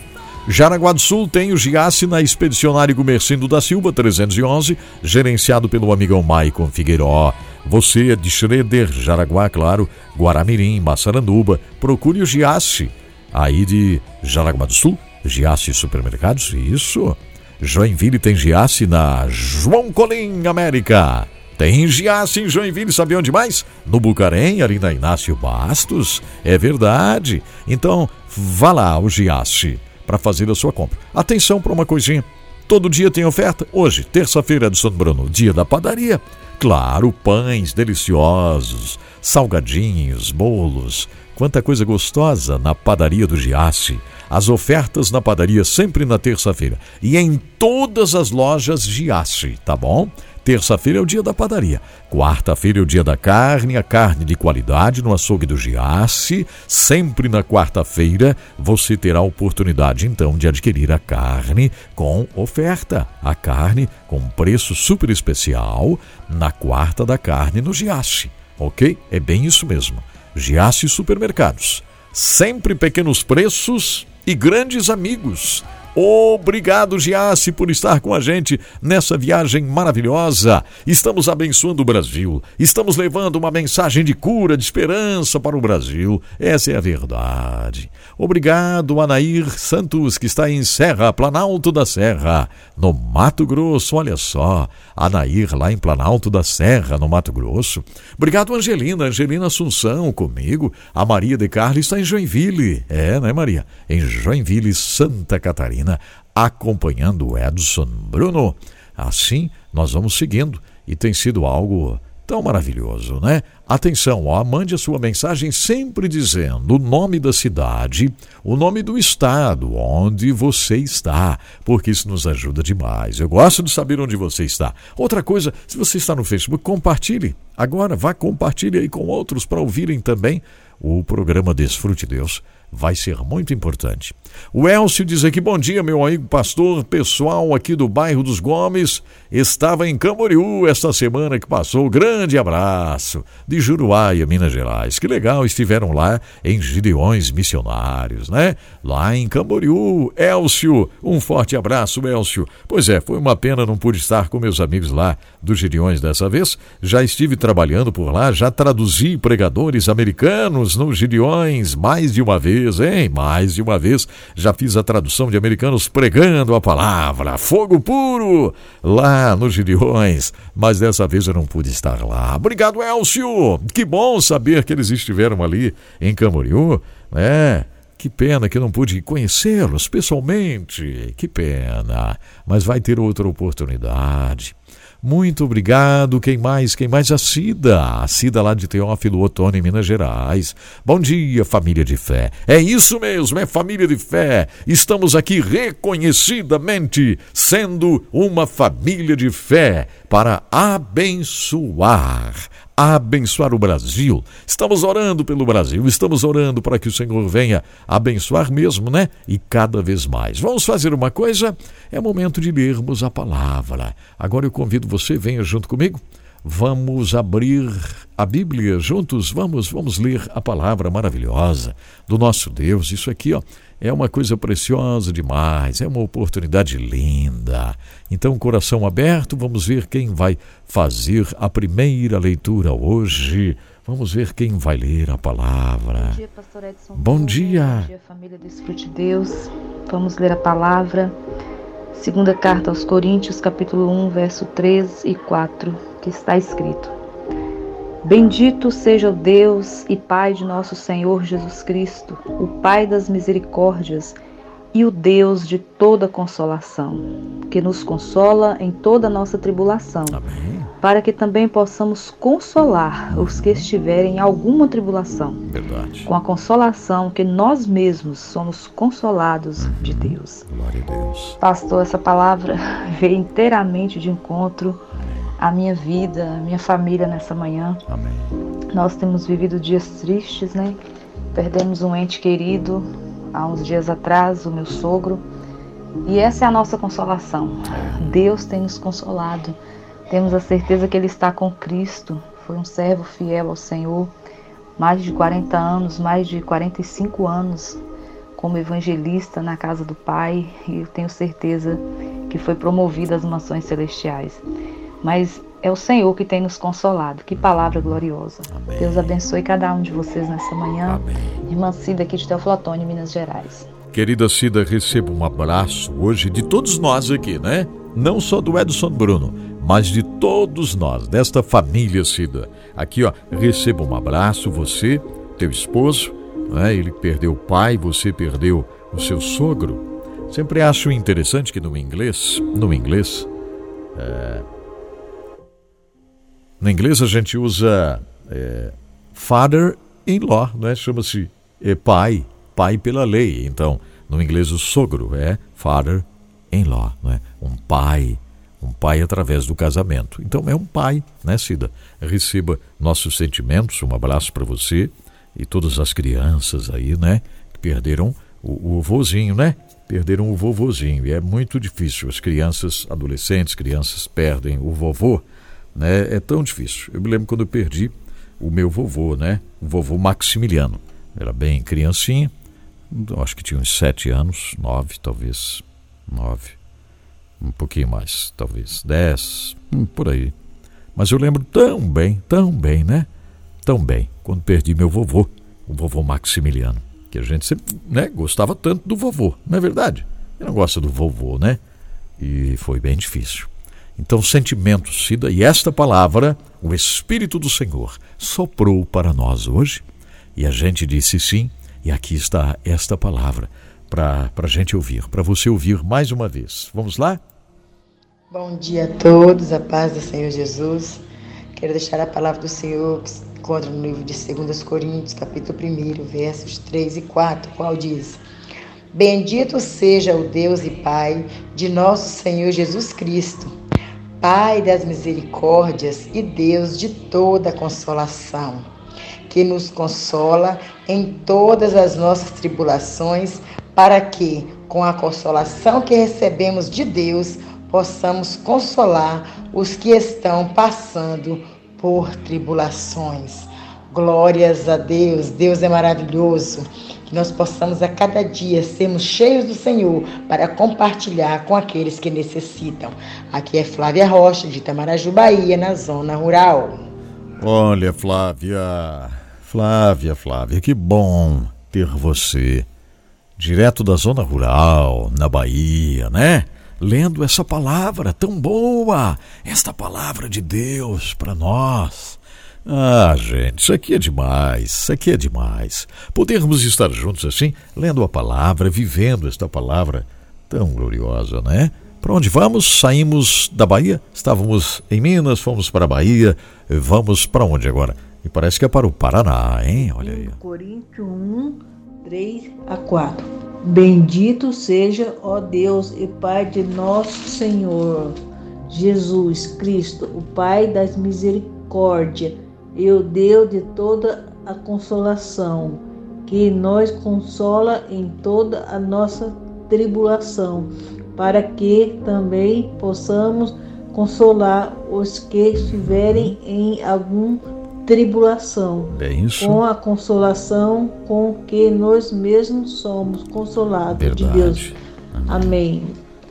Jaraguá do Sul tem o Giasse na Expedicionário Gumercindo da Silva 311, gerenciado pelo amigão Maicon Figueiró. Você é de Schroeder, Jaraguá, claro, Guaramirim, Massaranduba, procure o Giasse. Aí de Jaraguá do Sul, Giasse Supermercados, isso. Joinville tem Giasse na João Colim, América. Tem Giasse em Joinville, sabe onde mais? No Bucarém, ali na Inácio Bastos. É verdade. Então, vá lá, o Giasse, para fazer a sua compra. Atenção para uma coisinha. Todo dia tem oferta. Hoje, terça-feira de São Bruno, dia da padaria. Claro, pães deliciosos, salgadinhos, bolos. Quanta coisa gostosa na padaria do Giasse. As ofertas na padaria sempre na terça-feira. E em todas as lojas Giasse, tá bom? Terça-feira é o dia da padaria. Quarta-feira é o dia da carne, a carne de qualidade no açougue do Giasse. Sempre na quarta-feira você terá a oportunidade então de adquirir a carne com oferta. A carne com preço super especial na quarta da carne no Giasse. Ok? É bem isso mesmo. Giasse Supermercados. Sempre pequenos preços e grandes amigos. Obrigado, Giasse, por estar com a gente nessa viagem maravilhosa. Estamos abençoando o Brasil. Estamos levando uma mensagem de cura, de esperança para o Brasil. Essa é a verdade. Obrigado, Anair Santos, que está em Serra, Planalto da Serra, no Mato Grosso. Olha só, Anair lá em Planalto da Serra, no Mato Grosso. Obrigado, Angelina, Angelina Assunção comigo. A Maria de Carlos está em Joinville. É, né, Maria? Em Joinville, Santa Catarina acompanhando o Edson Bruno. Assim, nós vamos seguindo e tem sido algo tão maravilhoso, né? Atenção, ó, mande a sua mensagem sempre dizendo o nome da cidade, o nome do estado onde você está, porque isso nos ajuda demais. Eu gosto de saber onde você está. Outra coisa, se você está no Facebook, compartilhe. Agora, vá compartilhe aí com outros para ouvirem também o programa Desfrute Deus vai ser muito importante. O Elcio diz aqui: bom dia, meu amigo pastor, pessoal aqui do bairro dos Gomes. Estava em Camboriú esta semana que passou. Grande abraço de Juruáia, Minas Gerais. Que legal, estiveram lá em Gideões Missionários, né? Lá em Camboriú. Elcio, um forte abraço, Elcio. Pois é, foi uma pena não pude estar com meus amigos lá dos Gideões dessa vez. Já estive trabalhando por lá, já traduzi pregadores americanos nos Gideões mais de uma vez vez, hein? Mais de uma vez já fiz a tradução de americanos pregando a palavra fogo puro lá nos Gideões, mas dessa vez eu não pude estar lá. Obrigado, Elcio! Que bom saber que eles estiveram ali em Camboriú, né? Que pena que não pude conhecê-los pessoalmente. Que pena. Mas vai ter outra oportunidade. Muito obrigado. Quem mais? Quem mais? A Cida. A Cida lá de Teófilo Otoni, Minas Gerais. Bom dia, família de fé. É isso mesmo, é família de fé. Estamos aqui reconhecidamente sendo uma família de fé para abençoar abençoar o Brasil. Estamos orando pelo Brasil, estamos orando para que o Senhor venha abençoar mesmo, né? E cada vez mais. Vamos fazer uma coisa? É momento de lermos a palavra. Agora eu convido você, venha junto comigo. Vamos abrir a Bíblia juntos, vamos, vamos ler a palavra maravilhosa do nosso Deus. Isso aqui, ó, é uma coisa preciosa demais, é uma oportunidade linda. Então, coração aberto, vamos ver quem vai fazer a primeira leitura hoje. Vamos ver quem vai ler a palavra. Bom dia, pastor Edson. Bom dia. Bom dia, família do Escute Deus. Vamos ler a palavra. Segunda carta aos Coríntios, capítulo 1, verso 3 e 4, que está escrito: Bendito seja o Deus e Pai de nosso Senhor Jesus Cristo, o Pai das misericórdias e o Deus de toda consolação, que nos consola em toda a nossa tribulação, Amém. para que também possamos consolar os que estiverem em alguma tribulação, Verdade. com a consolação que nós mesmos somos consolados de. Deus. Glória a Deus. Pastor, essa palavra veio inteiramente de encontro a minha vida, a minha família nessa manhã. Amém. Nós temos vivido dias tristes, né? Perdemos um ente querido há uns dias atrás, o meu sogro. E essa é a nossa consolação. Deus tem nos consolado. Temos a certeza que Ele está com Cristo. Foi um servo fiel ao Senhor. Mais de 40 anos, mais de 45 anos como evangelista na casa do Pai. E eu tenho certeza que foi promovido às mansões celestiais mas é o Senhor que tem nos consolado. Que palavra gloriosa. Amém. Deus abençoe cada um de vocês nessa manhã. Amém. Irmã Cida aqui de Teoflotone, Minas Gerais. Querida Cida, receba um abraço hoje de todos nós aqui, né? Não só do Edson Bruno, mas de todos nós, desta família Cida. Aqui, ó, receba um abraço, você, teu esposo, né? ele perdeu o pai, você perdeu o seu sogro. Sempre acho interessante que no inglês, no inglês, é, no inglês a gente usa é, father-in-law, né? chama-se é, pai, pai pela lei. Então, no inglês o sogro é father-in-law, né? um pai, um pai através do casamento. Então é um pai, né, Cida? Receba nossos sentimentos, um abraço para você e todas as crianças aí, né, que perderam o, o né? Perderam o vovozinho. E é muito difícil. As crianças, adolescentes, crianças perdem o vovô né? É tão difícil. Eu me lembro quando eu perdi o meu vovô, né? O vovô Maximiliano. Era bem criancinha, então, acho que tinha uns sete anos, nove talvez, nove, um pouquinho mais, talvez, dez, hum, por aí. Mas eu lembro tão bem, tão bem, né? Tão bem, quando perdi meu vovô, o vovô Maximiliano, que a gente sempre né, gostava tanto do vovô, não é verdade? Eu não gosta do vovô, né? E foi bem difícil. Então, sentimentos, Cida, e esta palavra, o Espírito do Senhor, soprou para nós hoje, e a gente disse sim, e aqui está esta palavra para a gente ouvir, para você ouvir mais uma vez. Vamos lá? Bom dia a todos, a paz do Senhor Jesus. Quero deixar a palavra do Senhor que se encontra no livro de 2 Coríntios, capítulo 1, versos 3 e 4, qual diz: Bendito seja o Deus e Pai de nosso Senhor Jesus Cristo, Pai das misericórdias e Deus de toda consolação, que nos consola em todas as nossas tribulações, para que, com a consolação que recebemos de Deus, possamos consolar os que estão passando por tribulações. Glórias a Deus, Deus é maravilhoso. Que nós possamos a cada dia sermos cheios do Senhor para compartilhar com aqueles que necessitam. Aqui é Flávia Rocha, de Itamaraju, Bahia, na zona rural. Olha, Flávia, Flávia, Flávia, que bom ter você direto da zona rural, na Bahia, né? lendo essa palavra tão boa, esta palavra de Deus para nós. Ah, gente, isso aqui é demais, isso aqui é demais. Podermos estar juntos assim, lendo a palavra, vivendo esta palavra tão gloriosa, né? Para onde vamos? Saímos da Bahia, estávamos em Minas, fomos para a Bahia, vamos para onde agora? E parece que é para o Paraná, hein? Olha aí. Coríntios 1, 3 a 4. Bendito seja, ó Deus e Pai de nosso Senhor Jesus Cristo, o Pai das misericórdias e o Deus de toda a consolação, que nos consola em toda a nossa tribulação, para que também possamos consolar os que estiverem em algum tribulação, é isso. com a consolação com que nós mesmos somos consolados Verdade. de Deus. Amém.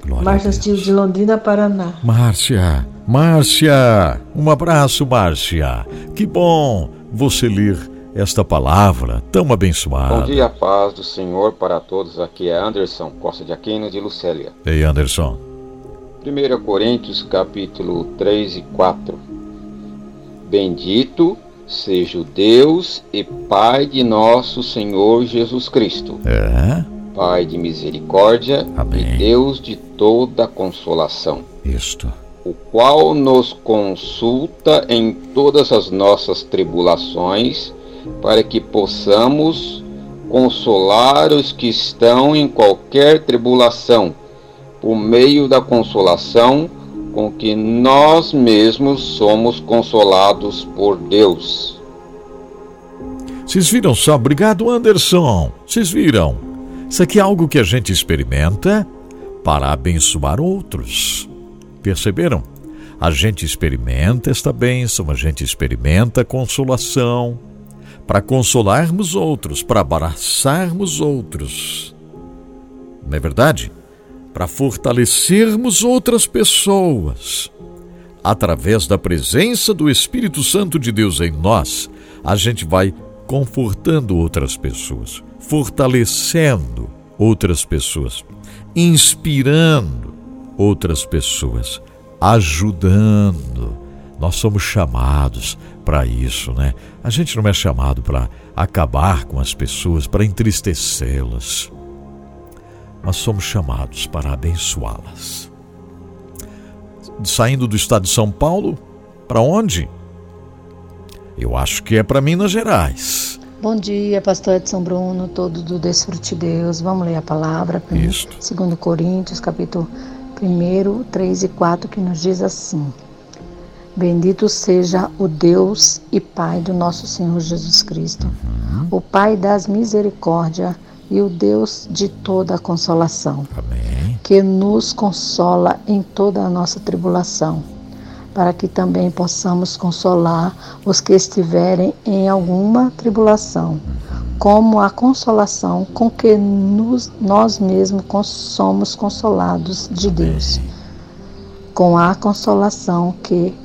Glória Márcia Stil de Londrina, Paraná. Márcia, Márcia, um abraço, Márcia. Que bom você ler esta palavra tão abençoada. Bom dia, paz do Senhor para todos. Aqui é Anderson Costa de Aquino de Lucélia. Ei, Anderson. 1 Coríntios capítulo 3 e 4. Bendito seja o Deus e Pai de nosso Senhor Jesus Cristo. É. Pai de misericórdia Amém. e Deus de toda consolação. Isto. O qual nos consulta em todas as nossas tribulações, para que possamos consolar os que estão em qualquer tribulação, por meio da consolação com que nós mesmos somos consolados por Deus. Vocês viram só? Obrigado, Anderson. Vocês viram? Isso aqui é algo que a gente experimenta para abençoar outros. Perceberam? A gente experimenta esta bênção, a gente experimenta a consolação para consolarmos outros, para abraçarmos outros. Não é verdade? para fortalecermos outras pessoas. Através da presença do Espírito Santo de Deus em nós, a gente vai confortando outras pessoas, fortalecendo outras pessoas, inspirando outras pessoas, ajudando. Nós somos chamados para isso, né? A gente não é chamado para acabar com as pessoas, para entristecê-las mas somos chamados para abençoá-las. Saindo do estado de São Paulo, para onde? Eu acho que é para Minas Gerais. Bom dia, pastor Edson Bruno, todo do Desfrute Deus. Vamos ler a palavra. Segundo Coríntios, capítulo 1, 3 e 4, que nos diz assim. Bendito seja o Deus e Pai do nosso Senhor Jesus Cristo, uhum. o Pai das misericórdias e o Deus de toda a consolação, Amém. que nos consola em toda a nossa tribulação, para que também possamos consolar os que estiverem em alguma tribulação, como a consolação com que nos, nós mesmos somos consolados de Deus. Com a consolação que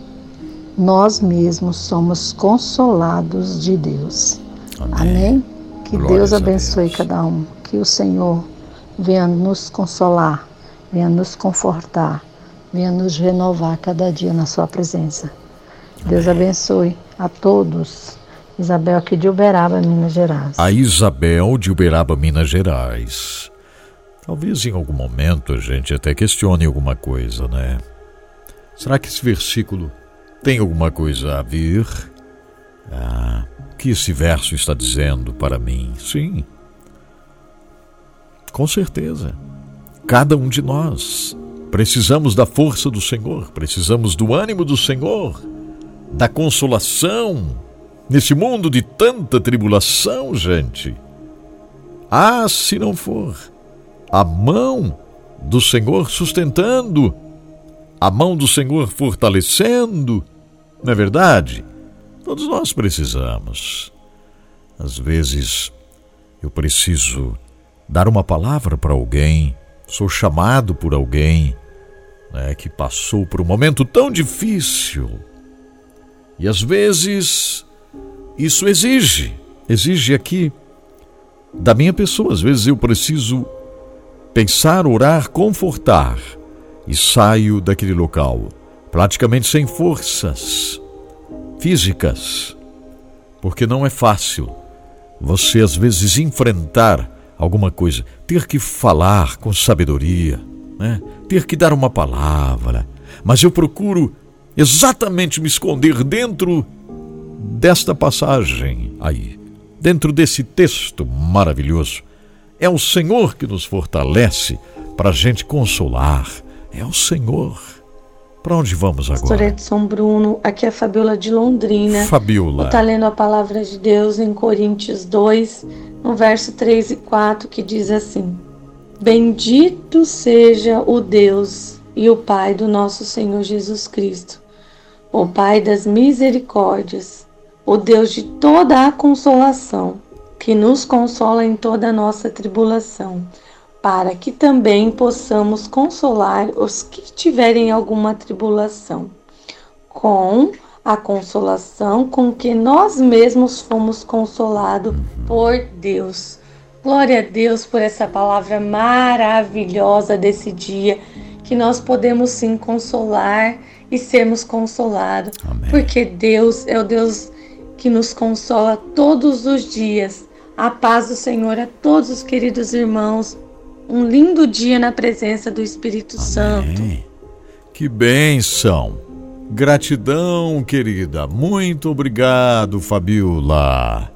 nós mesmos somos consolados de Deus. Amém? Amém? Que Glórias Deus abençoe Deus. cada um. Que o Senhor venha nos consolar, venha nos confortar, venha nos renovar cada dia na Sua presença. Amém. Deus abençoe a todos. Isabel aqui de Uberaba, Minas Gerais. A Isabel de Uberaba, Minas Gerais. Talvez em algum momento a gente até questione alguma coisa, né? Será que esse versículo tem alguma coisa a ver? Ah, o que esse verso está dizendo para mim? Sim. Com certeza. Cada um de nós precisamos da força do Senhor, precisamos do ânimo do Senhor, da consolação nesse mundo de tanta tribulação, gente. Ah, se não for a mão do Senhor sustentando, a mão do Senhor fortalecendo, não é verdade? Todos nós precisamos. Às vezes eu preciso dar uma palavra para alguém, sou chamado por alguém né, que passou por um momento tão difícil. E às vezes isso exige, exige aqui da minha pessoa. Às vezes eu preciso pensar, orar, confortar e saio daquele local praticamente sem forças físicas, porque não é fácil você às vezes enfrentar alguma coisa, ter que falar com sabedoria, né? ter que dar uma palavra, mas eu procuro exatamente me esconder dentro desta passagem aí, dentro desse texto maravilhoso. É o Senhor que nos fortalece para a gente consolar. É o Senhor. Para onde vamos agora? Pastor Edson Bruno, aqui é a Fabiola de Londrina. Fabiola. Está lendo a palavra de Deus em Coríntios 2, no verso 3 e 4, que diz assim: Bendito seja o Deus e o Pai do nosso Senhor Jesus Cristo, o Pai das misericórdias o Deus de toda a consolação, que nos consola em toda a nossa tribulação, para que também possamos consolar os que tiverem alguma tribulação, com a consolação com que nós mesmos fomos consolados por Deus. Glória a Deus por essa palavra maravilhosa desse dia, que nós podemos sim consolar e sermos consolados, Amém. porque Deus é o Deus que nos consola todos os dias. A paz do Senhor a todos os queridos irmãos. Um lindo dia na presença do Espírito Amém. Santo. Que bênção! Gratidão, querida. Muito obrigado, Fabiola.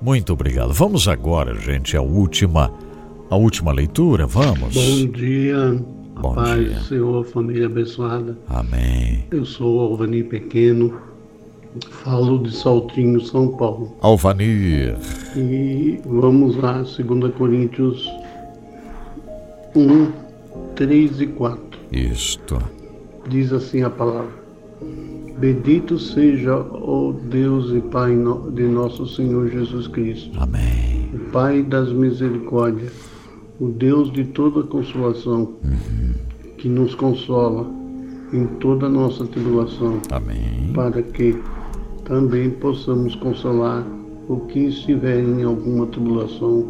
Muito obrigado. Vamos agora, gente, a última, a última leitura. Vamos. Bom dia. Bom paz, dia. Senhor, família abençoada. Amém. Eu sou Alvani Pequeno Falo de Saltinho, São Paulo. Alvanir. E vamos lá, 2 Coríntios 1, 3 e 4. Isto. Diz assim a palavra. Bendito seja o Deus e Pai de nosso Senhor Jesus Cristo. Amém. O Pai das misericórdias, o Deus de toda consolação, uhum. que nos consola em toda a nossa tribulação. Amém. Para que também possamos consolar o que estiver em alguma tribulação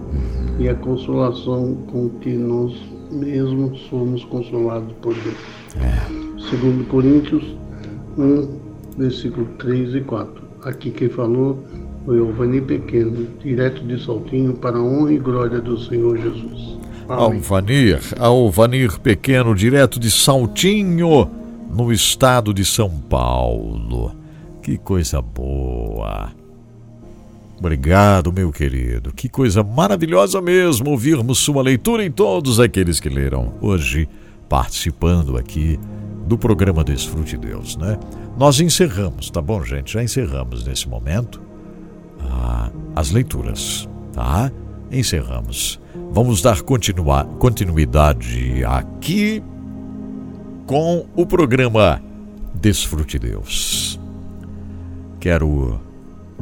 e a consolação com que nós mesmos somos consolados por Deus. É. Segundo Coríntios 1, versículo 3 e 4. Aqui quem falou foi Alvani Pequeno, direto de Saltinho, para a honra e glória do Senhor Jesus. Alvanir, Alvanir Pequeno, direto de Saltinho, no estado de São Paulo. Que coisa boa! Obrigado, meu querido. Que coisa maravilhosa mesmo ouvirmos sua leitura em todos aqueles que leram hoje, participando aqui do programa Desfrute Deus, né? Nós encerramos, tá bom, gente? Já encerramos nesse momento ah, as leituras, tá? Encerramos. Vamos dar continua, continuidade aqui com o programa Desfrute Deus. Quero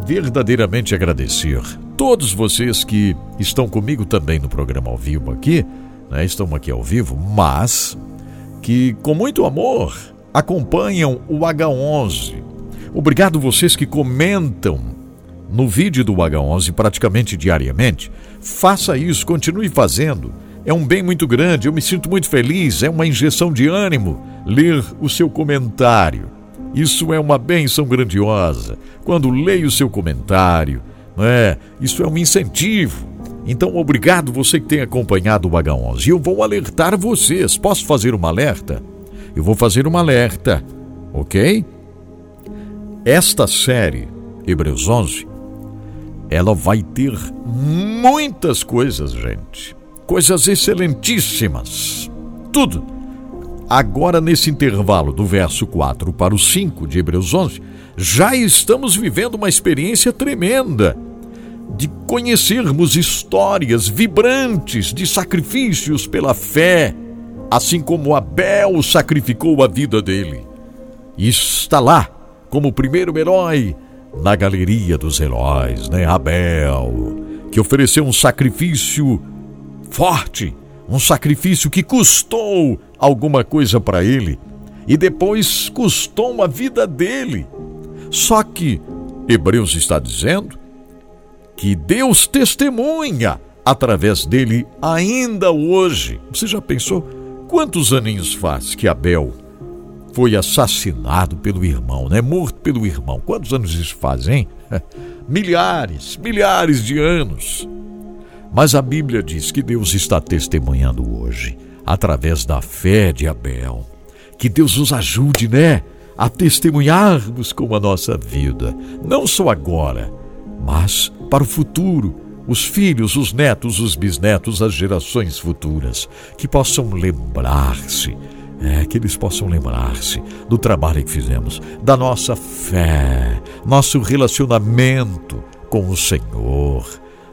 verdadeiramente agradecer todos vocês que estão comigo também no programa ao vivo aqui, né, estão aqui ao vivo, mas que com muito amor acompanham o H11. Obrigado vocês que comentam no vídeo do H11 praticamente diariamente. Faça isso, continue fazendo. É um bem muito grande, eu me sinto muito feliz, é uma injeção de ânimo ler o seu comentário. Isso é uma bênção grandiosa. Quando leio o seu comentário, não é? Isso é um incentivo. Então, obrigado você que tem acompanhado o H11. E eu vou alertar vocês. Posso fazer uma alerta? Eu vou fazer uma alerta, ok? Esta série, Hebreus 11, ela vai ter muitas coisas, gente. Coisas excelentíssimas. Tudo. Agora, nesse intervalo do verso 4 para o 5 de Hebreus 11, já estamos vivendo uma experiência tremenda de conhecermos histórias vibrantes de sacrifícios pela fé, assim como Abel sacrificou a vida dele. E está lá como o primeiro herói na galeria dos heróis, né? Abel, que ofereceu um sacrifício forte, um sacrifício que custou alguma coisa para ele e depois custou a vida dele. Só que Hebreus está dizendo que Deus testemunha através dele ainda hoje. Você já pensou quantos aninhos faz que Abel foi assassinado pelo irmão, né? Morto pelo irmão. Quantos anos isso faz, hein? milhares, milhares de anos. Mas a Bíblia diz que Deus está testemunhando hoje, através da fé de Abel. Que Deus nos ajude, né? A testemunharmos com a nossa vida, não só agora, mas para o futuro, os filhos, os netos, os bisnetos, as gerações futuras, que possam lembrar-se é, que eles possam lembrar-se do trabalho que fizemos, da nossa fé, nosso relacionamento com o Senhor.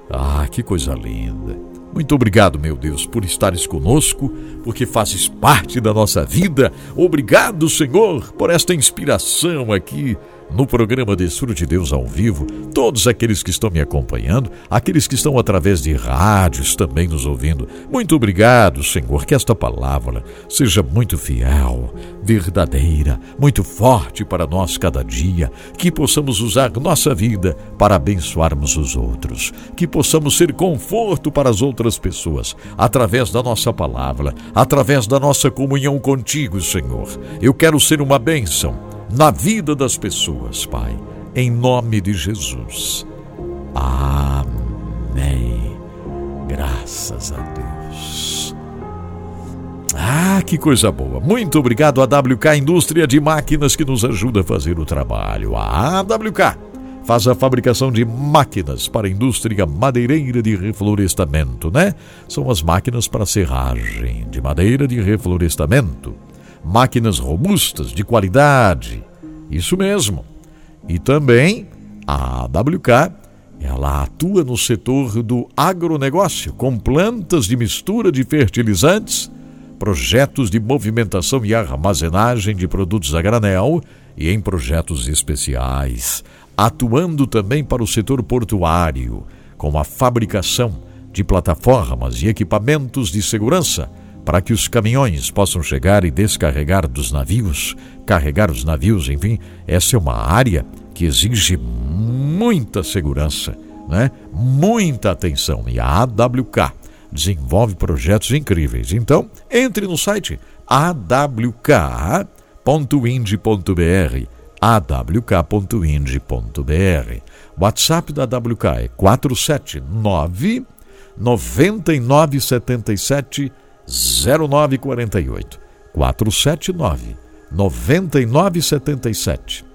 Ah, que coisa linda! Muito obrigado, meu Deus, por estares conosco, porque fazes parte da nossa vida. Obrigado, Senhor, por esta inspiração aqui no programa Desfrute de Deus ao vivo, todos aqueles que estão me acompanhando, aqueles que estão através de rádios também nos ouvindo. Muito obrigado, Senhor, que esta palavra seja muito fiel, verdadeira, muito forte para nós cada dia, que possamos usar nossa vida para abençoarmos os outros, que possamos ser conforto para as outras pessoas, através da nossa palavra, através da nossa comunhão contigo, Senhor. Eu quero ser uma bênção na vida das pessoas, Pai, em nome de Jesus. Amém. Graças a Deus. Ah, que coisa boa. Muito obrigado a WK Indústria de Máquinas que nos ajuda a fazer o trabalho. A AWK faz a fabricação de máquinas para a indústria madeireira de reflorestamento, né? São as máquinas para serragem de madeira de reflorestamento máquinas robustas, de qualidade. Isso mesmo. E também a AWK, ela atua no setor do agronegócio, com plantas de mistura de fertilizantes, projetos de movimentação e armazenagem de produtos a granel e em projetos especiais, atuando também para o setor portuário, com a fabricação de plataformas e equipamentos de segurança para que os caminhões possam chegar e descarregar dos navios, carregar os navios, enfim, essa é uma área que exige muita segurança, né? muita atenção. E a AWK desenvolve projetos incríveis. Então, entre no site awk.ind.br awk.ind.br. WhatsApp da AWK é 479 9977 0948 479 9977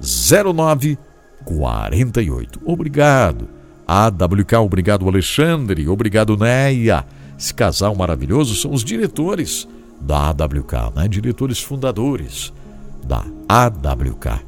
0948. Obrigado. AWK, obrigado Alexandre, obrigado Neia. Esse casal maravilhoso são os diretores da AWK, né? diretores fundadores da AWK.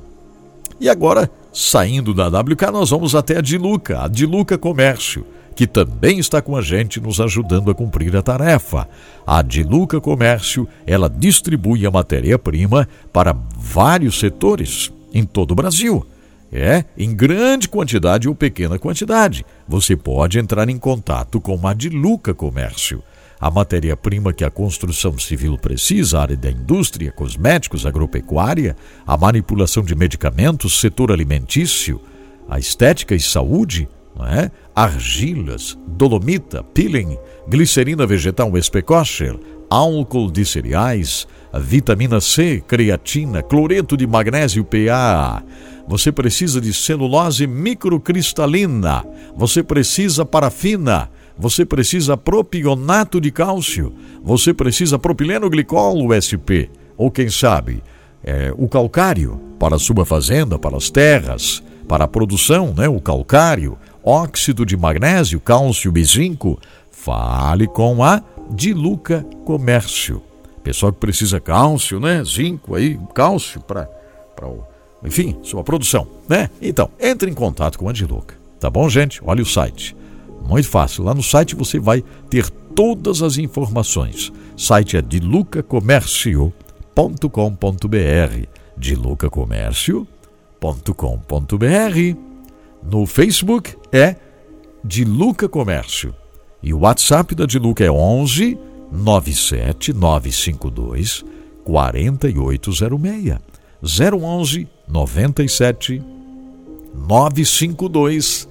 E agora, saindo da AWK, nós vamos até a Diluca, a Diluca Comércio que também está com a gente nos ajudando a cumprir a tarefa. A Diluca Comércio, ela distribui a matéria-prima para vários setores em todo o Brasil. É, em grande quantidade ou pequena quantidade. Você pode entrar em contato com a Diluca Comércio. A matéria-prima que a construção civil precisa, área da indústria, cosméticos, agropecuária, a manipulação de medicamentos, setor alimentício, a estética e saúde, é? argilas, dolomita, peeling, glicerina vegetal especosher, álcool de cereais, vitamina C, creatina, cloreto de magnésio PA. Você precisa de celulose microcristalina. Você precisa parafina. Você precisa propionato de cálcio. Você precisa propileno glicol USP. Ou quem sabe, é, o calcário para a sua fazenda, para as terras, para a produção, né? o calcário, óxido de magnésio, cálcio e zinco. Fale com a Diluca Comércio. Pessoal que precisa cálcio, né? Zinco aí, cálcio para enfim, sua produção, né? Então, entre em contato com a Diluca. Tá bom, gente? Olha o site. Muito fácil. Lá no site você vai ter todas as informações. O site é dilucacomércio.com.br. dilucacomércio.com.br. No Facebook é Diluca Comércio. E o WhatsApp da Diluca é 11 97 952 4806. 011 97 952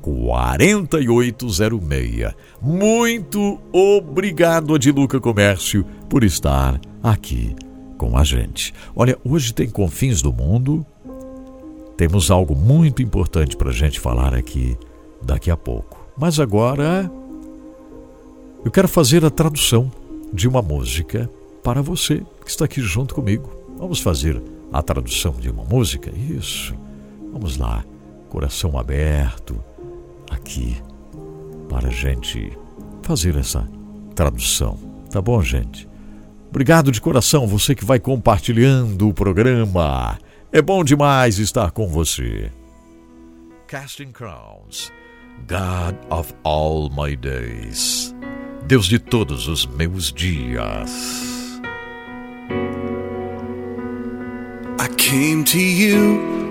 4806. Muito obrigado, Adiluca Comércio, por estar aqui com a gente. Olha, hoje tem Confins do Mundo. Temos algo muito importante para a gente falar aqui daqui a pouco. Mas agora eu quero fazer a tradução de uma música para você que está aqui junto comigo. Vamos fazer a tradução de uma música? Isso. Vamos lá, coração aberto, aqui, para a gente fazer essa tradução. Tá bom, gente? Obrigado de coração, você que vai compartilhando o programa. É bom demais estar com você. Casting Crowns, God of all my days, Deus de todos os meus dias.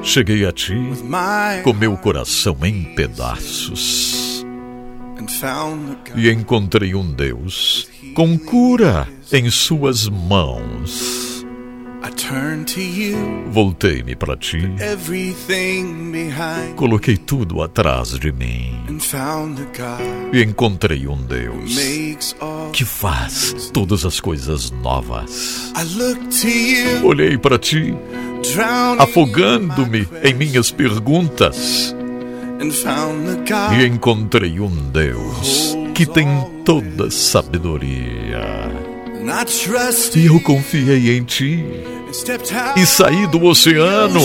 Cheguei a ti com meu coração em pedaços e encontrei um Deus com cura em suas mãos. Voltei-me para ti, coloquei tudo atrás de mim e encontrei um Deus que faz todas as coisas novas. Olhei para ti afogando-me em minhas perguntas. E encontrei um Deus que tem toda sabedoria. E eu confiei em ti e saí do oceano.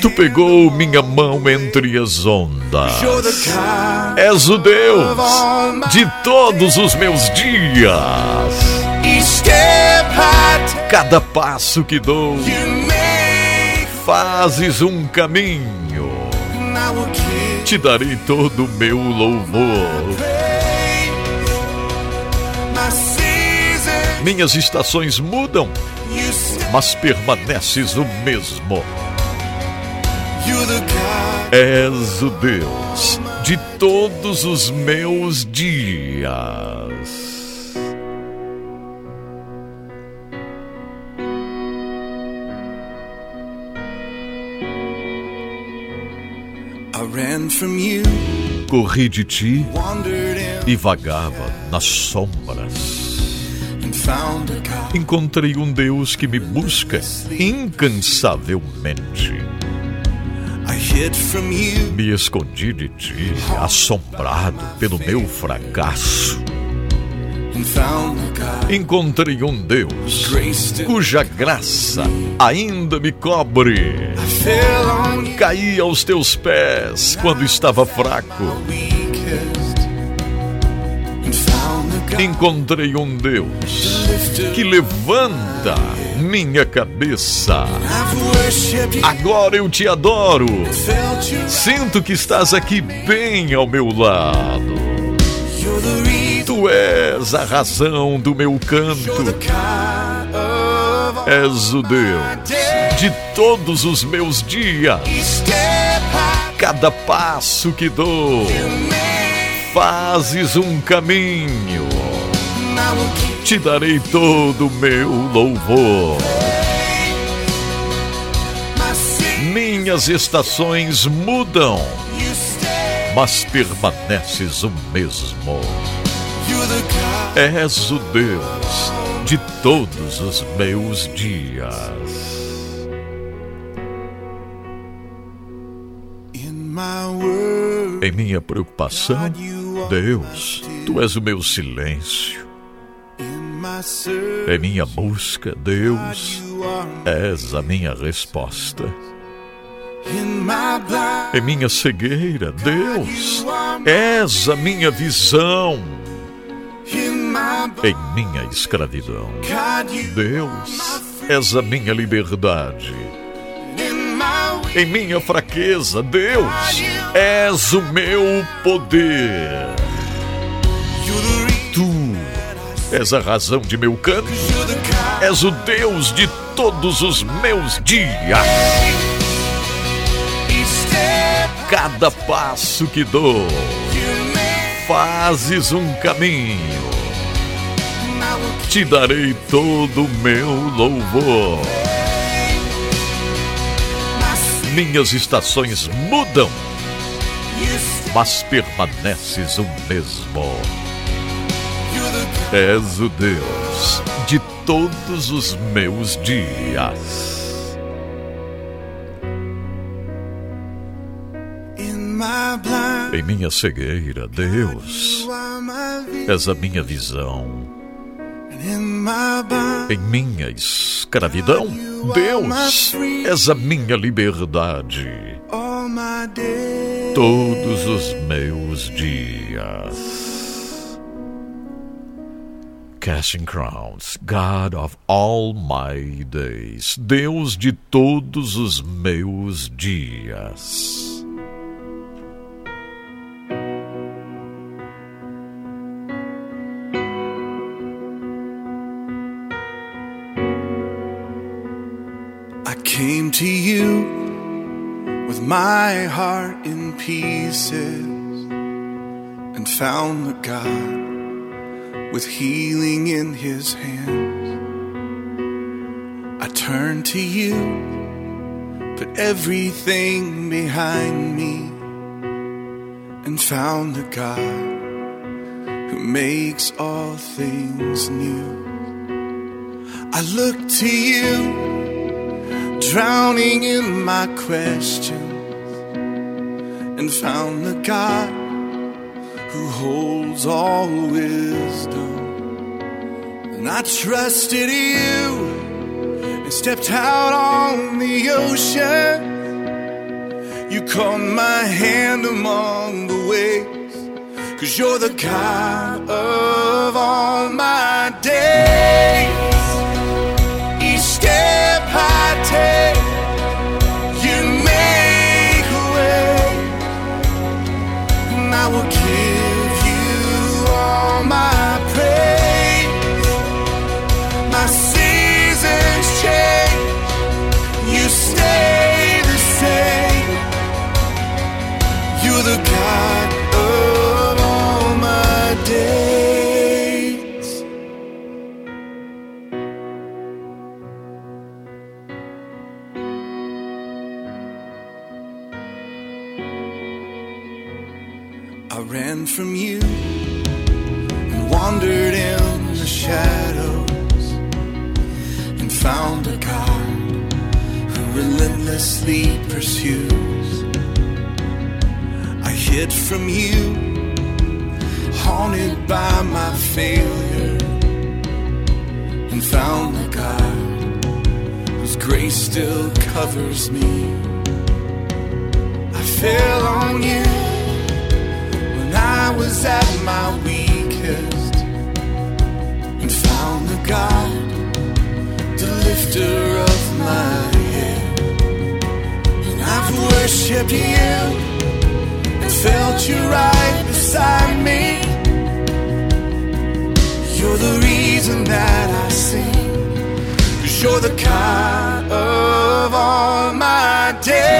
Tu pegou minha mão entre as ondas. És o Deus de todos os meus dias. Cada passo que dou, fazes um caminho. Te darei todo o meu louvor. Minhas estações mudam, mas permaneces o mesmo. És o Deus de todos os meus dias. Corri de ti e vagava nas sombras. Encontrei um Deus que me busca incansavelmente. Me escondi de ti, assombrado pelo meu fracasso. Encontrei um Deus cuja graça ainda me cobre. Caí aos teus pés quando estava fraco. Encontrei um Deus que levanta minha cabeça. Agora eu te adoro. Sinto que estás aqui bem ao meu lado. Tu és a razão do meu canto. És o Deus de todos os meus dias. Cada passo que dou, fazes um caminho. Te darei todo o meu louvor. Minhas estações mudam, mas permaneces o mesmo. És o Deus de todos os meus dias. Em minha preocupação, Deus, tu és o meu silêncio. Em minha busca, Deus, és a minha resposta. Em minha cegueira, Deus, és a minha visão. Em minha escravidão, Deus, és a minha liberdade. Em minha fraqueza, Deus, és o meu poder. És a razão de meu canto, és o Deus de todos os meus dias. Cada passo que dou, fazes um caminho. Te darei todo o meu louvor. Minhas estações mudam, mas permaneces o mesmo. És o Deus de todos os meus dias. Em minha cegueira, Deus, és a minha visão. Em minha escravidão, Deus, és a minha liberdade. Todos os meus dias. Casting crowns, God of all my days, Deus de todos os meus dias. I came to you with my heart in pieces and found the God with healing in his hands. I turned to you, put everything behind me, and found the God who makes all things new. I look to you drowning in my questions and found the God who holds all wisdom. And I trusted you and stepped out on the ocean. You caught my hand among the waves, cause you're the God of all my days. Hid from you, haunted by my failure, and found a God whose grace still covers me. I fell on you when I was at my weakest and found the God, the lifter of my head. And I've worshipped you felt you right beside me. You're the reason that I sing. Cause you're the kind of all my days.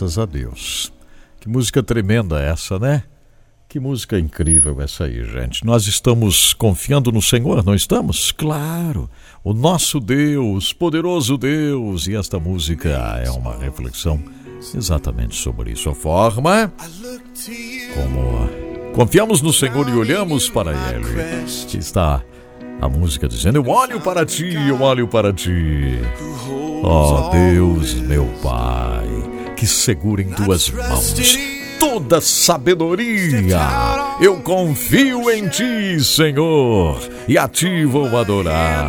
Graças a Deus. Que música tremenda essa, né? Que música incrível essa aí, gente. Nós estamos confiando no Senhor, não estamos? Claro. O nosso Deus, poderoso Deus. E esta música é uma reflexão exatamente sobre isso. A forma como confiamos no Senhor e olhamos para Ele. Que está a música dizendo: Eu olho para ti, eu olho para ti. Oh, Deus, meu Pai, que segura em tuas mãos toda sabedoria. Eu confio em ti, Senhor, e a ti vou adorar.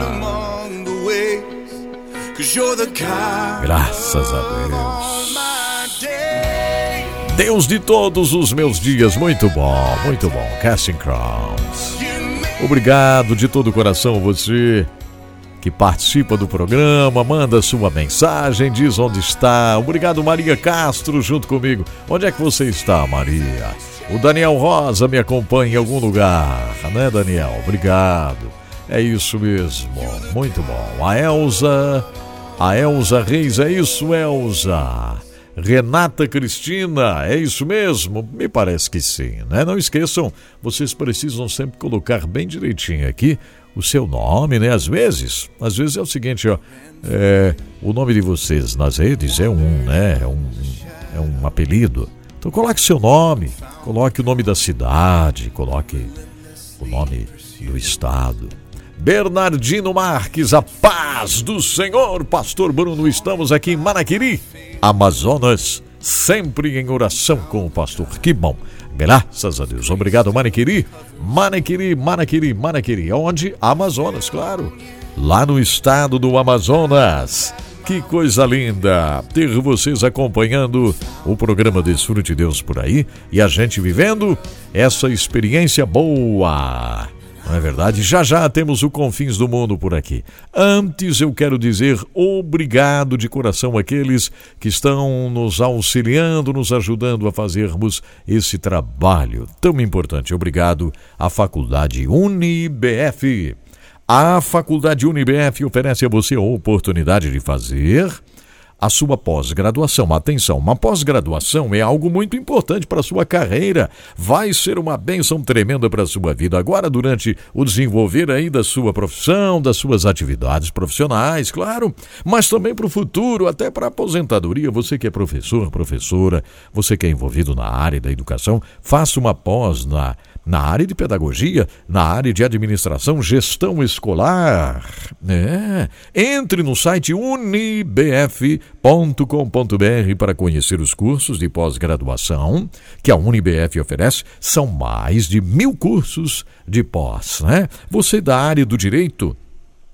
Graças a Deus. Deus de todos os meus dias, muito bom, muito bom. Casting Crowns. Obrigado de todo o coração você que participa do programa, manda sua mensagem, diz onde está. Obrigado, Maria Castro, junto comigo. Onde é que você está, Maria? O Daniel Rosa me acompanha em algum lugar, né, Daniel? Obrigado. É isso mesmo, muito bom. A Elza, a Elza Reis, é isso, Elza. Renata Cristina, é isso mesmo? Me parece que sim, né? Não esqueçam, vocês precisam sempre colocar bem direitinho aqui o seu nome, né? Às vezes, às vezes é o seguinte, ó, é, o nome de vocês nas redes é um, né? É um, é um apelido. Então coloque seu nome, coloque o nome da cidade, coloque o nome do estado. Bernardino Marques, a paz do Senhor, Pastor Bruno, estamos aqui em Manaquiri, Amazonas, sempre em oração com o pastor. Que bom. Graças a Deus. Obrigado, Manequiri. Manequiri, Manequiri, Manequiri. Onde? Amazonas, claro. Lá no estado do Amazonas. Que coisa linda ter vocês acompanhando o programa Desfrute Deus por aí e a gente vivendo essa experiência boa. Não é verdade? Já já temos o Confins do Mundo por aqui. Antes eu quero dizer obrigado de coração àqueles que estão nos auxiliando, nos ajudando a fazermos esse trabalho tão importante. Obrigado à Faculdade UniBF. A Faculdade UniBF oferece a você a oportunidade de fazer a sua pós-graduação. Atenção, uma pós-graduação é algo muito importante para a sua carreira. Vai ser uma bênção tremenda para a sua vida agora durante o desenvolver aí da sua profissão, das suas atividades profissionais, claro, mas também para o futuro, até para a aposentadoria. Você que é professor, professora, você que é envolvido na área da educação, faça uma pós na na área de pedagogia, na área de administração, gestão escolar. É. Entre no site unibf.com.br para conhecer os cursos de pós-graduação que a Unibf oferece. São mais de mil cursos de pós. Né? Você da área do direito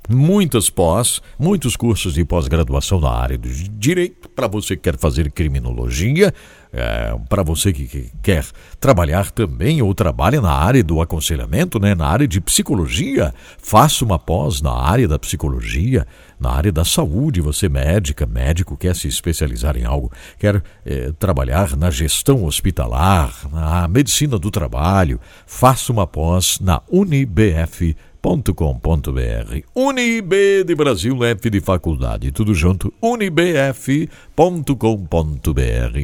muitas pós, muitos cursos de pós-graduação na área do direito, para você que quer fazer criminologia, é, para você que, que, quer trabalhar também ou trabalha na área do aconselhamento, né, na área de psicologia, faça uma pós na área da psicologia, na área da saúde, você médica, médico, quer se especializar em algo, quer eh, trabalhar na gestão hospitalar, na medicina do trabalho, faça uma pós na UniBF unibf.com.br. Unib de Brasil, F de faculdade, tudo junto, unibf.com.br.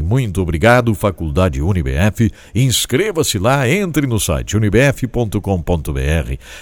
Muito obrigado, Faculdade Unibf. Inscreva-se lá, entre no site unibf.com.br.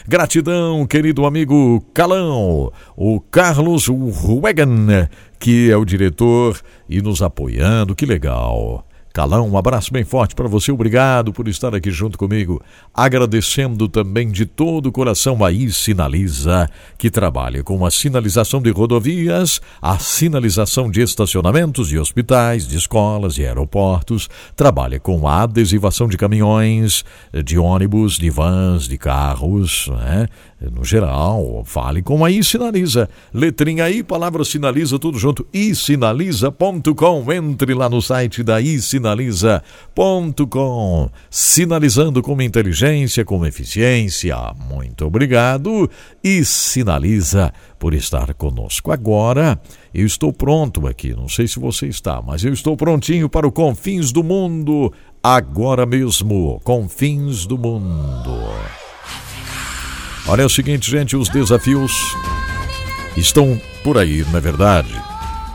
Gratidão, querido amigo Calão, o Carlos Wegan, que é o diretor e nos apoiando, que legal. Calão, um abraço bem forte para você, obrigado por estar aqui junto comigo. Agradecendo também de todo o coração a Sinaliza, que trabalha com a sinalização de rodovias, a sinalização de estacionamentos de hospitais, de escolas e aeroportos, trabalha com a adesivação de caminhões, de ônibus, de vans, de carros, né? No geral, fale com a Sinaliza. Letrinha I, palavra sinaliza, tudo junto, isinaliza.com. Entre lá no site da isinaliza.com. Sinalizando com inteligência, com eficiência. Muito obrigado e sinaliza por estar conosco. Agora, eu estou pronto aqui, não sei se você está, mas eu estou prontinho para o Confins do Mundo. Agora mesmo, Confins do Mundo. Olha é o seguinte, gente, os desafios estão por aí, é verdade?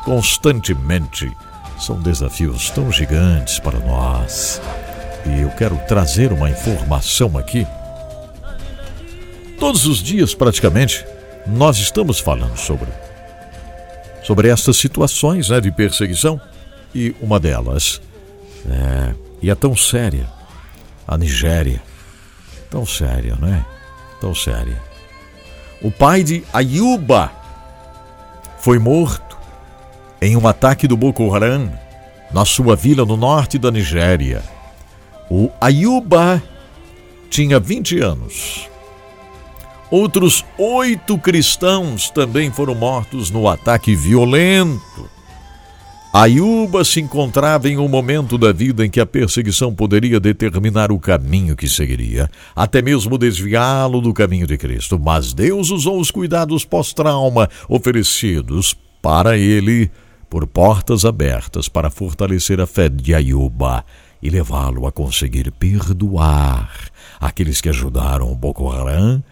Constantemente. São desafios tão gigantes para nós. E eu quero trazer uma informação aqui. Todos os dias, praticamente, nós estamos falando sobre sobre essas situações né, de perseguição e uma delas é, e é tão séria a Nigéria tão séria não séria. O pai de Ayuba foi morto em um ataque do Boko Haram na sua vila no norte da Nigéria. O Ayuba tinha 20 anos. Outros oito cristãos também foram mortos no ataque violento Ayuba se encontrava em um momento da vida em que a perseguição poderia determinar o caminho que seguiria, até mesmo desviá-lo do caminho de Cristo. Mas Deus usou os cuidados pós-trauma oferecidos para ele por portas abertas para fortalecer a fé de Ayuba e levá-lo a conseguir perdoar aqueles que ajudaram Boko Haram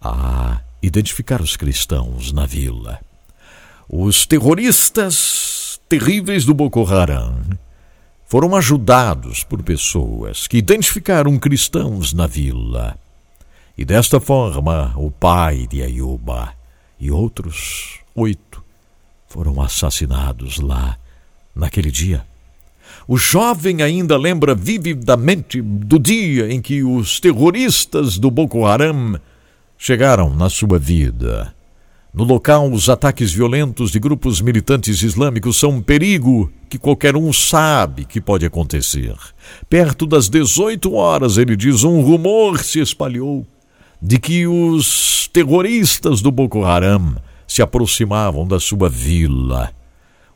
a identificar os cristãos na vila. Os terroristas terríveis do Boko Haram foram ajudados por pessoas que identificaram cristãos na vila. E desta forma, o pai de Ayuba e outros oito foram assassinados lá naquele dia. O jovem ainda lembra vividamente do dia em que os terroristas do Boko Haram chegaram na sua vida no local, os ataques violentos de grupos militantes islâmicos são um perigo que qualquer um sabe que pode acontecer. Perto das 18 horas, ele diz, um rumor se espalhou de que os terroristas do Boko Haram se aproximavam da sua vila.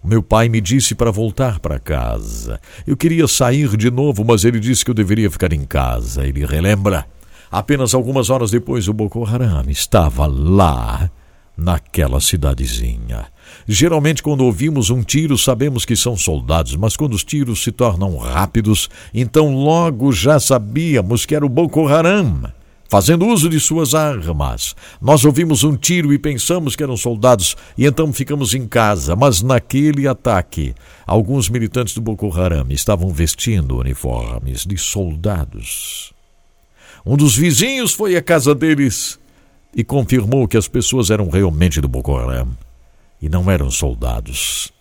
O meu pai me disse para voltar para casa. Eu queria sair de novo, mas ele disse que eu deveria ficar em casa. Ele relembra. Apenas algumas horas depois, o Boko Haram estava lá naquela cidadezinha. Geralmente, quando ouvimos um tiro, sabemos que são soldados, mas quando os tiros se tornam rápidos, então logo já sabíamos que era o Boko Haram. Fazendo uso de suas armas. Nós ouvimos um tiro e pensamos que eram soldados e então ficamos em casa. Mas naquele ataque, alguns militantes do Boko Haram estavam vestindo uniformes de soldados. Um dos vizinhos foi à casa deles e confirmou que as pessoas eram realmente do Boko Haram e não eram soldados.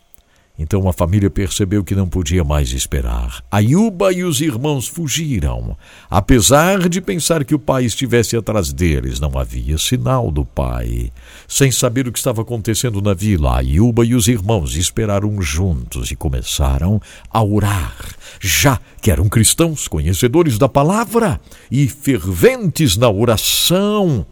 Então a família percebeu que não podia mais esperar. Ayuba e os irmãos fugiram. Apesar de pensar que o pai estivesse atrás deles, não havia sinal do pai. Sem saber o que estava acontecendo na vila, Ayuba e os irmãos esperaram juntos e começaram a orar, já que eram cristãos, conhecedores da palavra e ferventes na oração.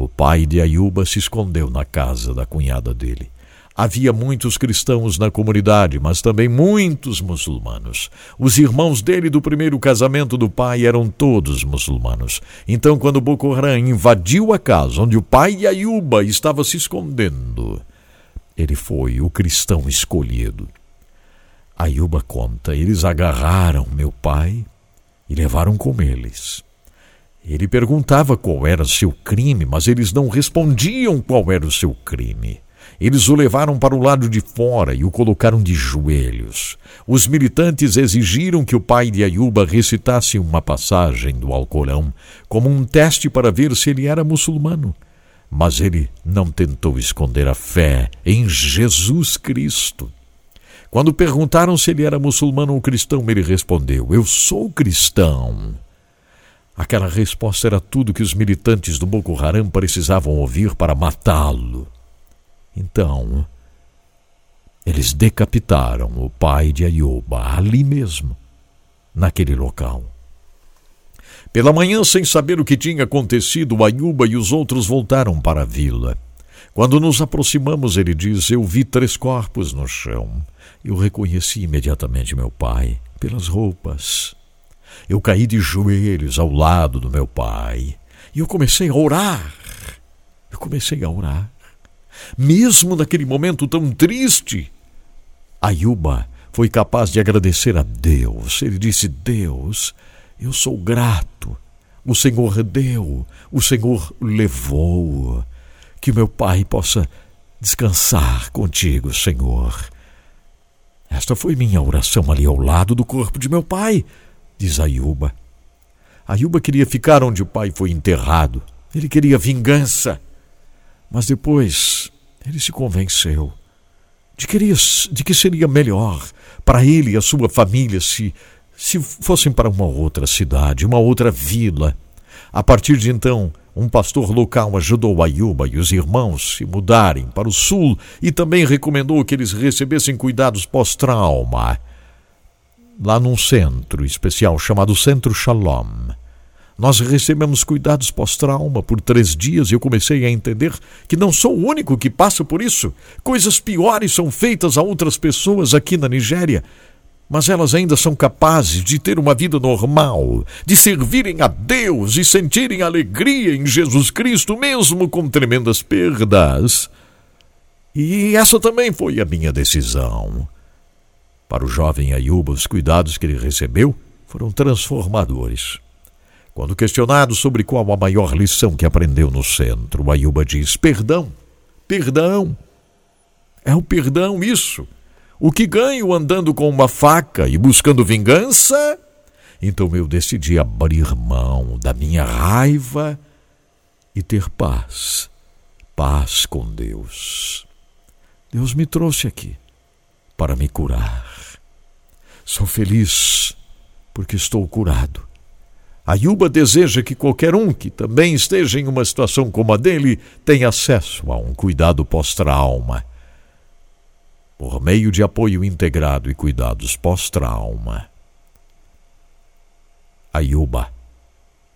O pai de Ayuba se escondeu na casa da cunhada dele. Havia muitos cristãos na comunidade, mas também muitos muçulmanos. Os irmãos dele do primeiro casamento do pai eram todos muçulmanos. Então, quando Boko Haram invadiu a casa onde o pai de Ayuba estava se escondendo, ele foi o cristão escolhido. Ayuba conta: eles agarraram meu pai e levaram com eles. Ele perguntava qual era seu crime, mas eles não respondiam qual era o seu crime. Eles o levaram para o lado de fora e o colocaram de joelhos. Os militantes exigiram que o pai de Ayuba recitasse uma passagem do Alcorão como um teste para ver se ele era muçulmano. Mas ele não tentou esconder a fé em Jesus Cristo. Quando perguntaram se ele era muçulmano ou cristão, ele respondeu: Eu sou cristão. Aquela resposta era tudo que os militantes do Boko Haram precisavam ouvir para matá-lo. Então, eles decapitaram o pai de Ayuba ali mesmo, naquele local. Pela manhã, sem saber o que tinha acontecido, Ayuba e os outros voltaram para a vila. Quando nos aproximamos, ele diz: Eu vi três corpos no chão. Eu reconheci imediatamente meu pai pelas roupas. Eu caí de joelhos ao lado do meu pai e eu comecei a orar. Eu comecei a orar. Mesmo naquele momento tão triste, Ayuba foi capaz de agradecer a Deus. Ele disse: Deus, eu sou grato. O Senhor deu, o Senhor levou. Que meu pai possa descansar contigo, Senhor. Esta foi minha oração ali ao lado do corpo de meu pai, diz Ayuba. Ayuba queria ficar onde o pai foi enterrado. Ele queria vingança. Mas depois ele se convenceu de que, de que seria melhor para ele e a sua família se, se fossem para uma outra cidade, uma outra vila. A partir de então, um pastor local ajudou Ayuba e os irmãos se mudarem para o sul e também recomendou que eles recebessem cuidados pós-trauma lá num centro especial chamado Centro Shalom. Nós recebemos cuidados pós-trauma por três dias e eu comecei a entender que não sou o único que passa por isso. Coisas piores são feitas a outras pessoas aqui na Nigéria mas elas ainda são capazes de ter uma vida normal, de servirem a Deus e sentirem alegria em Jesus Cristo, mesmo com tremendas perdas. E essa também foi a minha decisão. Para o jovem Ayuba, os cuidados que ele recebeu foram transformadores. Quando questionado sobre qual a maior lição que aprendeu no centro, Ayuba diz: Perdão, perdão. É o perdão isso. O que ganho andando com uma faca e buscando vingança? Então eu decidi abrir mão da minha raiva e ter paz, paz com Deus. Deus me trouxe aqui para me curar. Sou feliz porque estou curado. Ayuba deseja que qualquer um que também esteja em uma situação como a dele tenha acesso a um cuidado pós-trauma por meio de apoio integrado e cuidados pós-trauma. Ayuba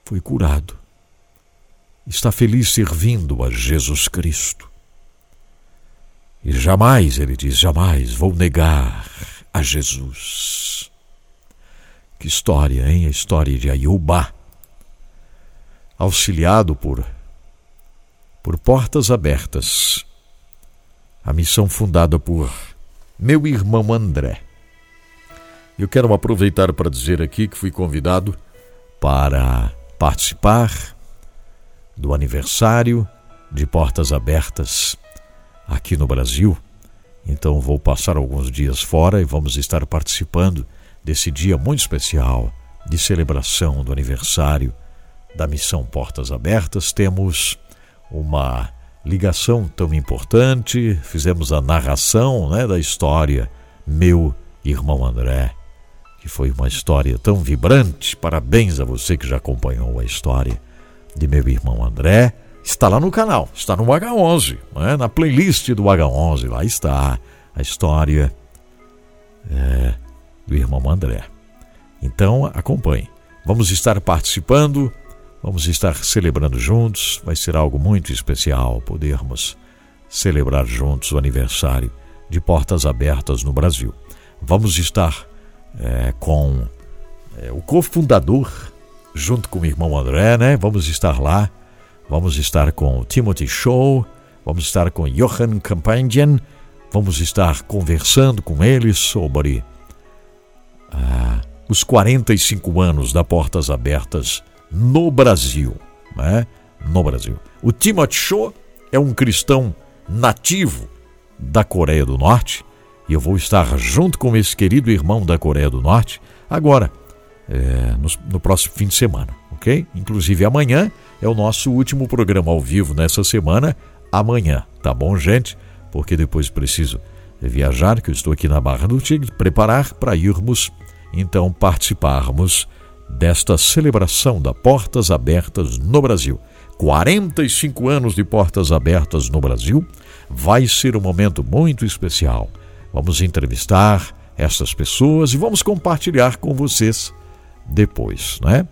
foi curado. Está feliz servindo a Jesus Cristo. E jamais, ele diz, jamais vou negar a Jesus. Que história, hein? A história de Ayuba, auxiliado por, por portas abertas. A missão fundada por meu irmão André. Eu quero aproveitar para dizer aqui que fui convidado para participar do aniversário de Portas Abertas aqui no Brasil. Então vou passar alguns dias fora e vamos estar participando desse dia muito especial de celebração do aniversário da missão Portas Abertas. Temos uma ligação tão importante, fizemos a narração né, da história Meu Irmão André, que foi uma história tão vibrante. Parabéns a você que já acompanhou a história de Meu Irmão André. Está lá no canal, está no H11, né, na playlist do H11, lá está a história é, do irmão André. Então acompanhe. Vamos estar participando Vamos estar celebrando juntos, vai ser algo muito especial podermos celebrar juntos o aniversário de Portas Abertas no Brasil. Vamos estar é, com é, o cofundador, junto com o irmão André, né? Vamos estar lá. Vamos estar com Timothy Show, vamos estar com Johan Campanjan, vamos estar conversando com eles sobre ah, os 45 anos da Portas Abertas no Brasil. Né? No Brasil. O Timothy Show é um cristão nativo da Coreia do Norte e eu vou estar junto com esse querido irmão da Coreia do Norte agora, é, no, no próximo fim de semana, ok? Inclusive amanhã é o nosso último programa ao vivo nessa semana, amanhã, tá bom, gente? Porque depois preciso viajar, que eu estou aqui na Barra do Tigre, preparar para irmos, então, participarmos desta celebração da Portas Abertas no Brasil. 45 anos de Portas Abertas no Brasil vai ser um momento muito especial. Vamos entrevistar essas pessoas e vamos compartilhar com vocês depois, né?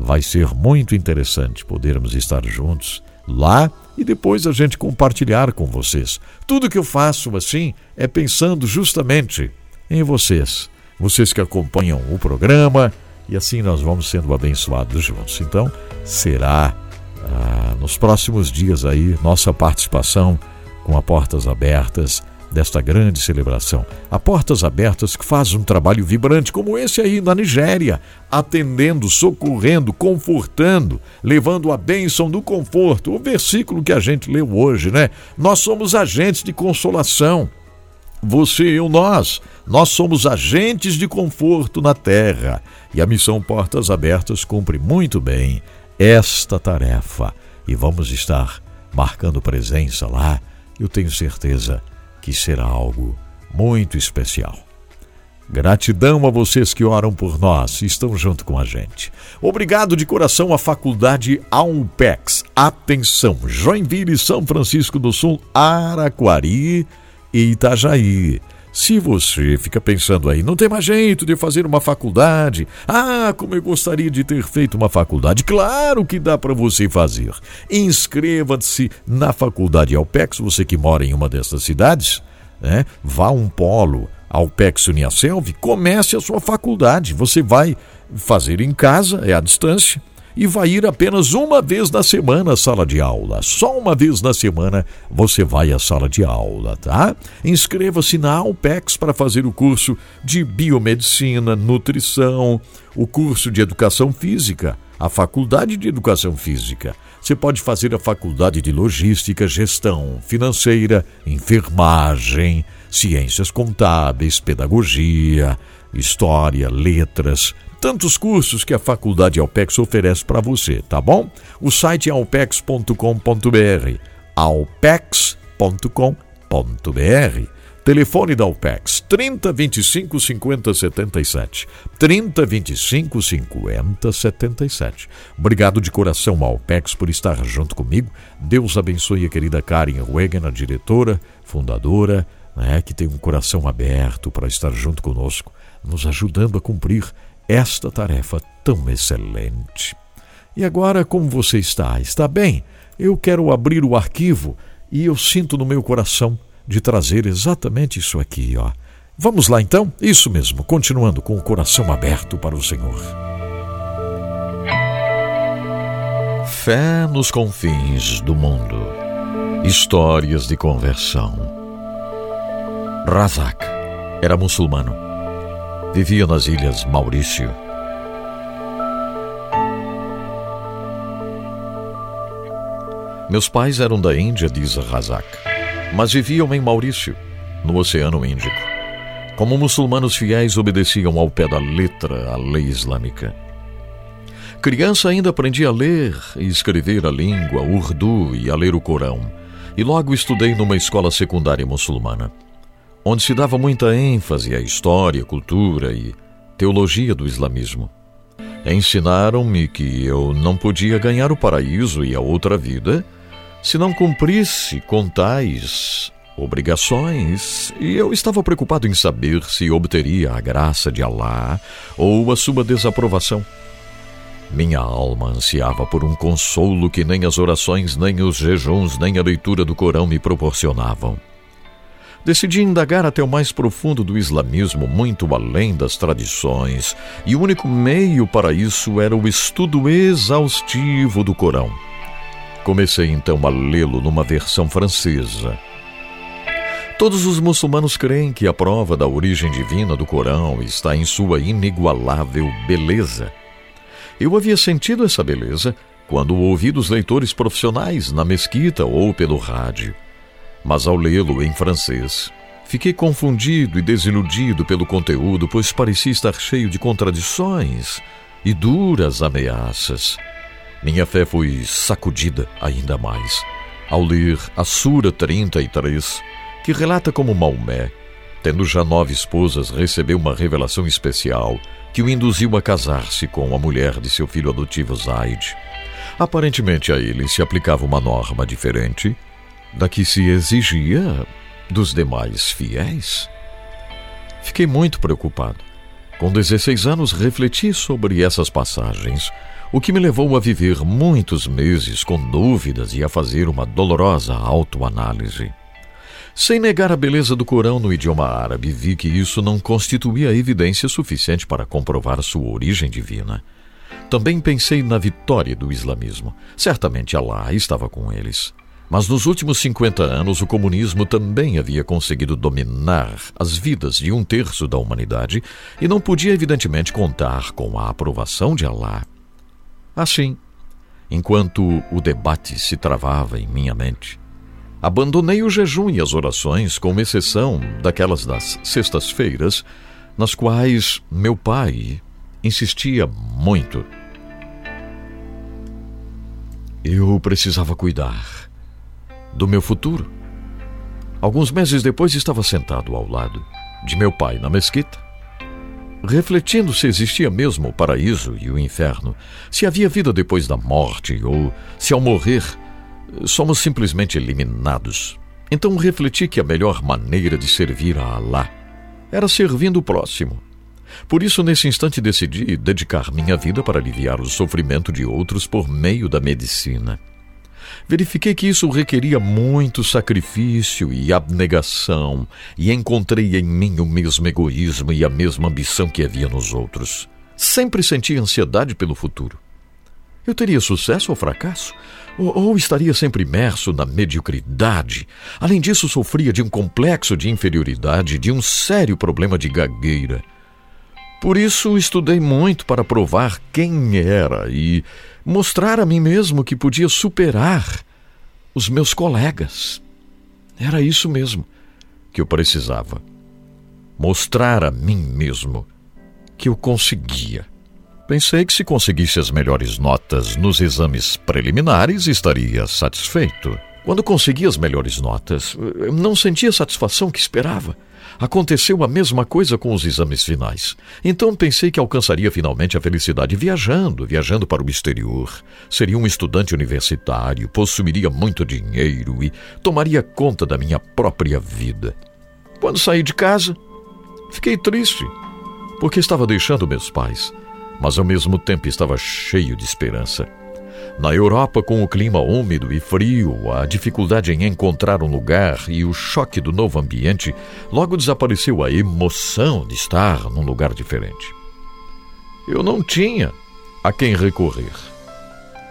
Vai ser muito interessante podermos estar juntos lá e depois a gente compartilhar com vocês. Tudo que eu faço assim é pensando justamente em vocês, vocês que acompanham o programa e assim nós vamos sendo abençoados juntos. Então, será ah, nos próximos dias aí nossa participação com a Portas Abertas desta grande celebração. A Portas Abertas que faz um trabalho vibrante como esse aí na Nigéria, atendendo, socorrendo, confortando, levando a bênção do conforto. O versículo que a gente leu hoje, né? Nós somos agentes de consolação. Você e eu, nós, nós somos agentes de conforto na terra. E a missão Portas Abertas cumpre muito bem esta tarefa. E vamos estar marcando presença lá. Eu tenho certeza que será algo muito especial. Gratidão a vocês que oram por nós e estão junto com a gente. Obrigado de coração à Faculdade Alpex. Atenção, Joinville, São Francisco do Sul, Araquari e Itajaí. Se você fica pensando aí, não tem mais jeito de fazer uma faculdade. Ah, como eu gostaria de ter feito uma faculdade. Claro que dá para você fazer. Inscreva-se na Faculdade Alpex, você que mora em uma dessas cidades, né? Vá a um polo Alpex Uniaselv, comece a sua faculdade. Você vai fazer em casa, é à distância e vai ir apenas uma vez na semana à sala de aula. Só uma vez na semana você vai à sala de aula, tá? Inscreva-se na Alpex para fazer o curso de biomedicina, nutrição, o curso de educação física, a faculdade de educação física. Você pode fazer a faculdade de logística, gestão financeira, enfermagem, ciências contábeis, pedagogia, história, letras, tantos cursos que a Faculdade Alpex oferece para você, tá bom? O site é alpex.com.br, alpex.com.br. Telefone da Alpex 30 25 50 77. 30 25 50 77. Obrigado de coração Alpex por estar junto comigo. Deus abençoe a querida Karen Wegen, a diretora, fundadora, né, que tem um coração aberto para estar junto conosco, nos ajudando a cumprir esta tarefa tão excelente. E agora, como você está? Está bem? Eu quero abrir o arquivo e eu sinto no meu coração de trazer exatamente isso aqui, ó. Vamos lá então? Isso mesmo, continuando com o coração aberto para o Senhor. Fé nos confins do mundo. Histórias de conversão. Razak era muçulmano Vivia nas ilhas Maurício. Meus pais eram da Índia, diz Razak, mas viviam em Maurício, no Oceano Índico. Como muçulmanos fiéis obedeciam ao pé da letra a lei islâmica. Criança ainda aprendi a ler e escrever a língua urdu e a ler o Corão, e logo estudei numa escola secundária muçulmana onde se dava muita ênfase à história, cultura e teologia do islamismo. Ensinaram-me que eu não podia ganhar o paraíso e a outra vida se não cumprisse com tais obrigações, e eu estava preocupado em saber se obteria a graça de Alá ou a sua desaprovação. Minha alma ansiava por um consolo que nem as orações, nem os jejuns, nem a leitura do Corão me proporcionavam. Decidi indagar até o mais profundo do islamismo, muito além das tradições, e o único meio para isso era o estudo exaustivo do Corão. Comecei então a lê-lo numa versão francesa. Todos os muçulmanos creem que a prova da origem divina do Corão está em sua inigualável beleza. Eu havia sentido essa beleza quando ouvi dos leitores profissionais na mesquita ou pelo rádio. Mas ao lê-lo em francês, fiquei confundido e desiludido pelo conteúdo, pois parecia estar cheio de contradições e duras ameaças. Minha fé foi sacudida ainda mais ao ler a Sura 33, que relata como Maomé, tendo já nove esposas, recebeu uma revelação especial que o induziu a casar-se com a mulher de seu filho adotivo Zaid. Aparentemente a ele se aplicava uma norma diferente da que se exigia dos demais fiéis. Fiquei muito preocupado. Com 16 anos, refleti sobre essas passagens, o que me levou a viver muitos meses com dúvidas e a fazer uma dolorosa autoanálise. Sem negar a beleza do Corão no idioma árabe, vi que isso não constituía evidência suficiente para comprovar sua origem divina. Também pensei na vitória do islamismo. Certamente Allah estava com eles. Mas nos últimos 50 anos, o comunismo também havia conseguido dominar as vidas de um terço da humanidade e não podia, evidentemente, contar com a aprovação de Allah. Assim, enquanto o debate se travava em minha mente, abandonei o jejum e as orações, com exceção daquelas das sextas-feiras, nas quais meu pai insistia muito. Eu precisava cuidar do meu futuro. Alguns meses depois estava sentado ao lado de meu pai na mesquita, refletindo se existia mesmo o paraíso e o inferno, se havia vida depois da morte ou se ao morrer somos simplesmente eliminados. Então refleti que a melhor maneira de servir a Allah era servindo o próximo. Por isso, nesse instante, decidi dedicar minha vida para aliviar o sofrimento de outros por meio da medicina. Verifiquei que isso requeria muito sacrifício e abnegação, e encontrei em mim o mesmo egoísmo e a mesma ambição que havia nos outros. Sempre senti ansiedade pelo futuro. Eu teria sucesso ou fracasso? Ou, ou, estaria sempre imerso na mediocridade? Além disso, sofria de um complexo de inferioridade, de um sério problema de gagueira. Por isso, estudei muito para provar quem era e mostrar a mim mesmo que podia superar os meus colegas. Era isso mesmo que eu precisava. Mostrar a mim mesmo que eu conseguia. Pensei que se conseguisse as melhores notas nos exames preliminares, estaria satisfeito. Quando consegui as melhores notas, não sentia a satisfação que esperava. Aconteceu a mesma coisa com os exames finais. Então pensei que alcançaria finalmente a felicidade viajando, viajando para o exterior. Seria um estudante universitário, possuiria muito dinheiro e tomaria conta da minha própria vida. Quando saí de casa, fiquei triste, porque estava deixando meus pais, mas ao mesmo tempo estava cheio de esperança. Na Europa, com o clima úmido e frio, a dificuldade em encontrar um lugar e o choque do novo ambiente, logo desapareceu a emoção de estar num lugar diferente. Eu não tinha a quem recorrer.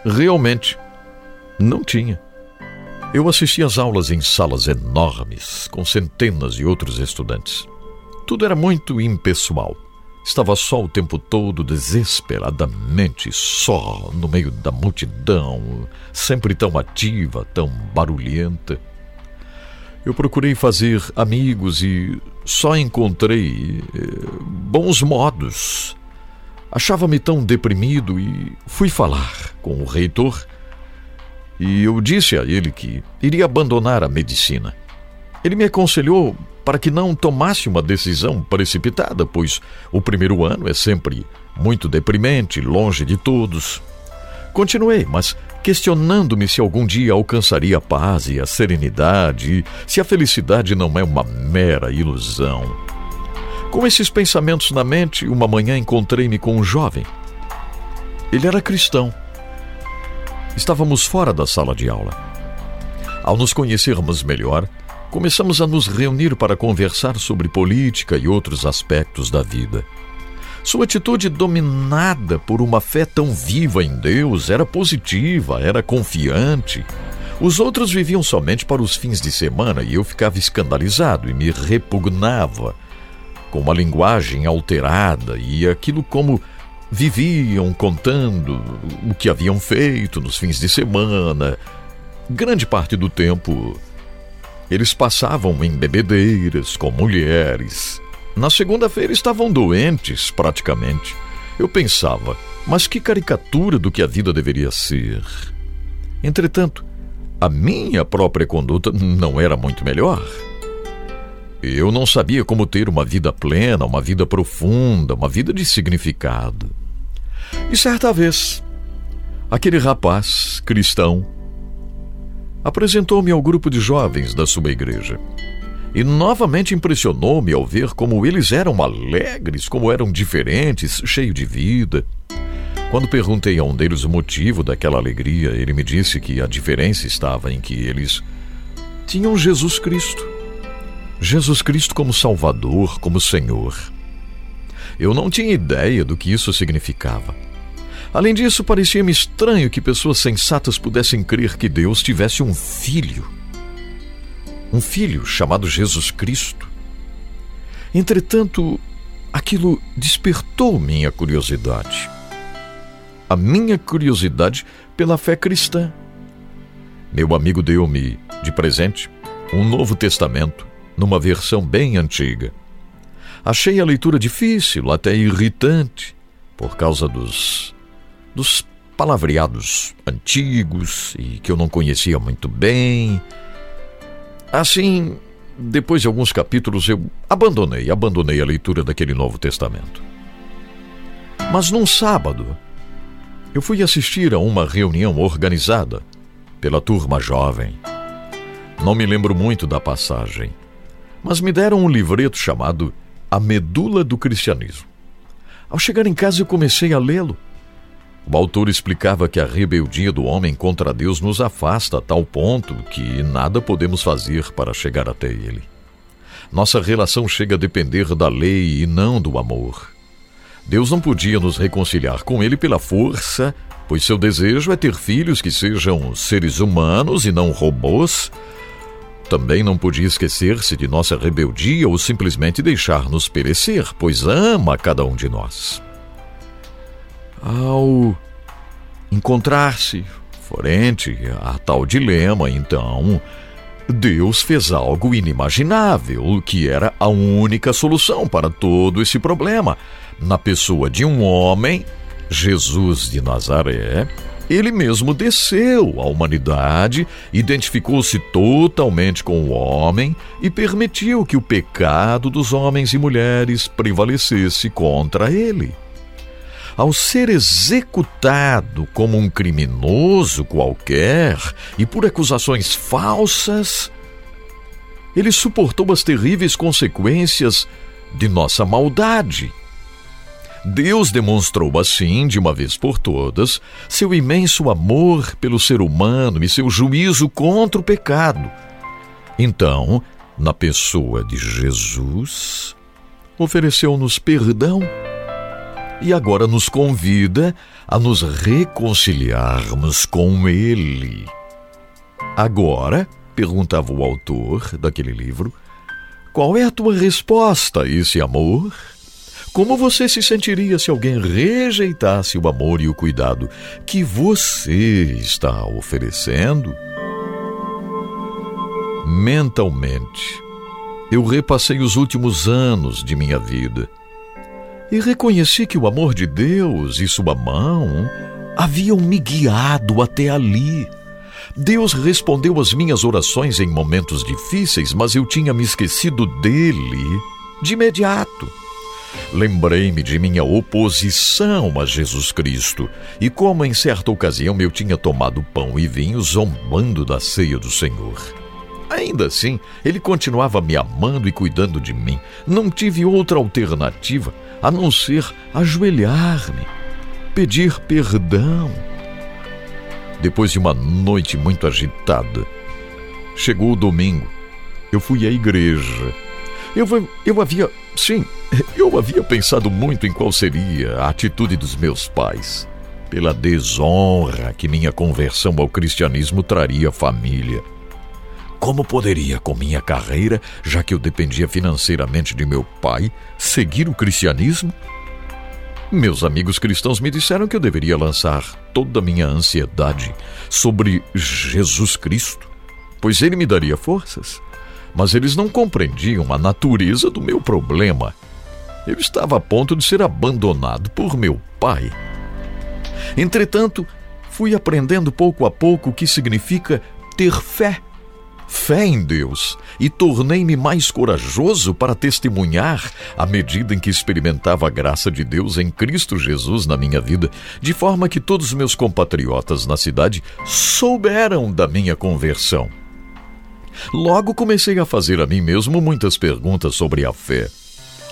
Realmente, não tinha. Eu assisti às aulas em salas enormes, com centenas de outros estudantes. Tudo era muito impessoal. Estava só o tempo todo, desesperadamente só, no meio da multidão, sempre tão ativa, tão barulhenta. Eu procurei fazer amigos e só encontrei eh, bons modos. Achava-me tão deprimido e fui falar com o reitor. E eu disse a ele que iria abandonar a medicina. Ele me aconselhou para que não tomasse uma decisão precipitada, pois o primeiro ano é sempre muito deprimente, longe de todos. Continuei, mas questionando-me se algum dia alcançaria a paz e a serenidade, se a felicidade não é uma mera ilusão. Com esses pensamentos na mente, uma manhã encontrei-me com um jovem. Ele era cristão. Estávamos fora da sala de aula. Ao nos conhecermos melhor, começamos a nos reunir para conversar sobre política e outros aspectos da vida. Sua atitude, dominada por uma fé tão viva em Deus, era positiva, era confiante. Os outros viviam somente para os fins de semana e eu ficava escandalizado e me repugnava com uma linguagem alterada e aquilo como viviam contando o que haviam feito nos fins de semana. Grande parte do tempo eles passavam em bebedeiras com mulheres. Na segunda-feira estavam doentes, praticamente. Eu pensava, mas que caricatura do que a vida deveria ser. Entretanto, a minha própria conduta não era muito melhor. Eu não sabia como ter uma vida plena, uma vida profunda, uma vida de significado. E certa vez, aquele rapaz cristão apresentou-me ao grupo de jovens da sua igreja. E novamente impressionou-me ao ver como eles eram alegres, como eram diferentes, cheios de vida. Quando perguntei a um deles o motivo daquela alegria, ele me disse que a diferença estava em que eles tinham Jesus Cristo. Jesus Cristo como Salvador, como Senhor. Eu não tinha ideia do que isso significava. Além disso, parecia-me estranho que pessoas sensatas pudessem crer que Deus tivesse um filho. Um filho chamado Jesus Cristo. Entretanto, aquilo despertou minha curiosidade. A minha curiosidade pela fé cristã. Meu amigo deu-me, de presente, um Novo Testamento, numa versão bem antiga. Achei a leitura difícil, até irritante, por causa dos dos palavreados antigos e que eu não conhecia muito bem. Assim, depois de alguns capítulos, eu abandonei, abandonei a leitura daquele Novo Testamento. Mas num sábado, eu fui assistir a uma reunião organizada pela turma jovem. Não me lembro muito da passagem, mas me deram um livreto chamado A Medula do Cristianismo. Ao chegar em casa, eu comecei a lê-lo o autor explicava que a rebeldia do homem contra Deus nos afasta a tal ponto que nada podemos fazer para chegar até Ele. Nossa relação chega a depender da lei e não do amor. Deus não podia nos reconciliar com Ele pela força, pois seu desejo é ter filhos que sejam seres humanos e não robôs. Também não podia esquecer-se de nossa rebeldia ou simplesmente deixar-nos perecer, pois ama cada um de nós. Ao encontrar-se frente a tal dilema, então, Deus fez algo inimaginável, que era a única solução para todo esse problema. Na pessoa de um homem, Jesus de Nazaré, ele mesmo desceu à humanidade, identificou-se totalmente com o homem e permitiu que o pecado dos homens e mulheres prevalecesse contra ele ao ser executado como um criminoso qualquer e por acusações falsas, ele suportou as terríveis consequências de nossa maldade. Deus demonstrou assim, de uma vez por todas, seu imenso amor pelo ser humano e seu juízo contra o pecado. Então, na pessoa de Jesus, ofereceu-nos perdão e agora nos convida a nos reconciliarmos com Ele. Agora, perguntava o autor daquele livro, qual é a tua resposta a esse amor? Como você se sentiria se alguém rejeitasse o amor e o cuidado que você está oferecendo? Mentalmente, eu repassei os últimos anos de minha vida e reconheci que o amor de Deus e sua mão haviam me guiado até ali. Deus respondeu às minhas orações em momentos difíceis, mas eu tinha me esquecido dele de imediato. Lembrei-me de minha oposição a Jesus Cristo e como em certa ocasião eu tinha tomado pão e vinho zombando da ceia do Senhor. Ainda assim, ele continuava me amando e cuidando de mim. Não tive outra alternativa a não ser ajoelhar-me pedir perdão. Depois de uma noite muito agitada, chegou o domingo. Eu fui à igreja. Eu, eu havia. Sim, eu havia pensado muito em qual seria a atitude dos meus pais, pela desonra que minha conversão ao cristianismo traria à família. Como poderia, com minha carreira, já que eu dependia financeiramente de meu pai, seguir o cristianismo? Meus amigos cristãos me disseram que eu deveria lançar toda a minha ansiedade sobre Jesus Cristo, pois ele me daria forças. Mas eles não compreendiam a natureza do meu problema. Eu estava a ponto de ser abandonado por meu pai. Entretanto, fui aprendendo pouco a pouco o que significa ter fé fé em Deus e tornei-me mais corajoso para testemunhar à medida em que experimentava a graça de Deus em Cristo Jesus na minha vida, de forma que todos os meus compatriotas na cidade souberam da minha conversão. Logo comecei a fazer a mim mesmo muitas perguntas sobre a fé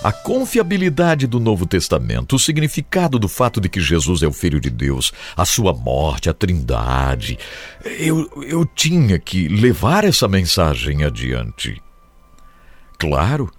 a confiabilidade do Novo Testamento, o significado do fato de que Jesus é o Filho de Deus, a sua morte, a trindade. Eu, eu tinha que levar essa mensagem adiante. Claro,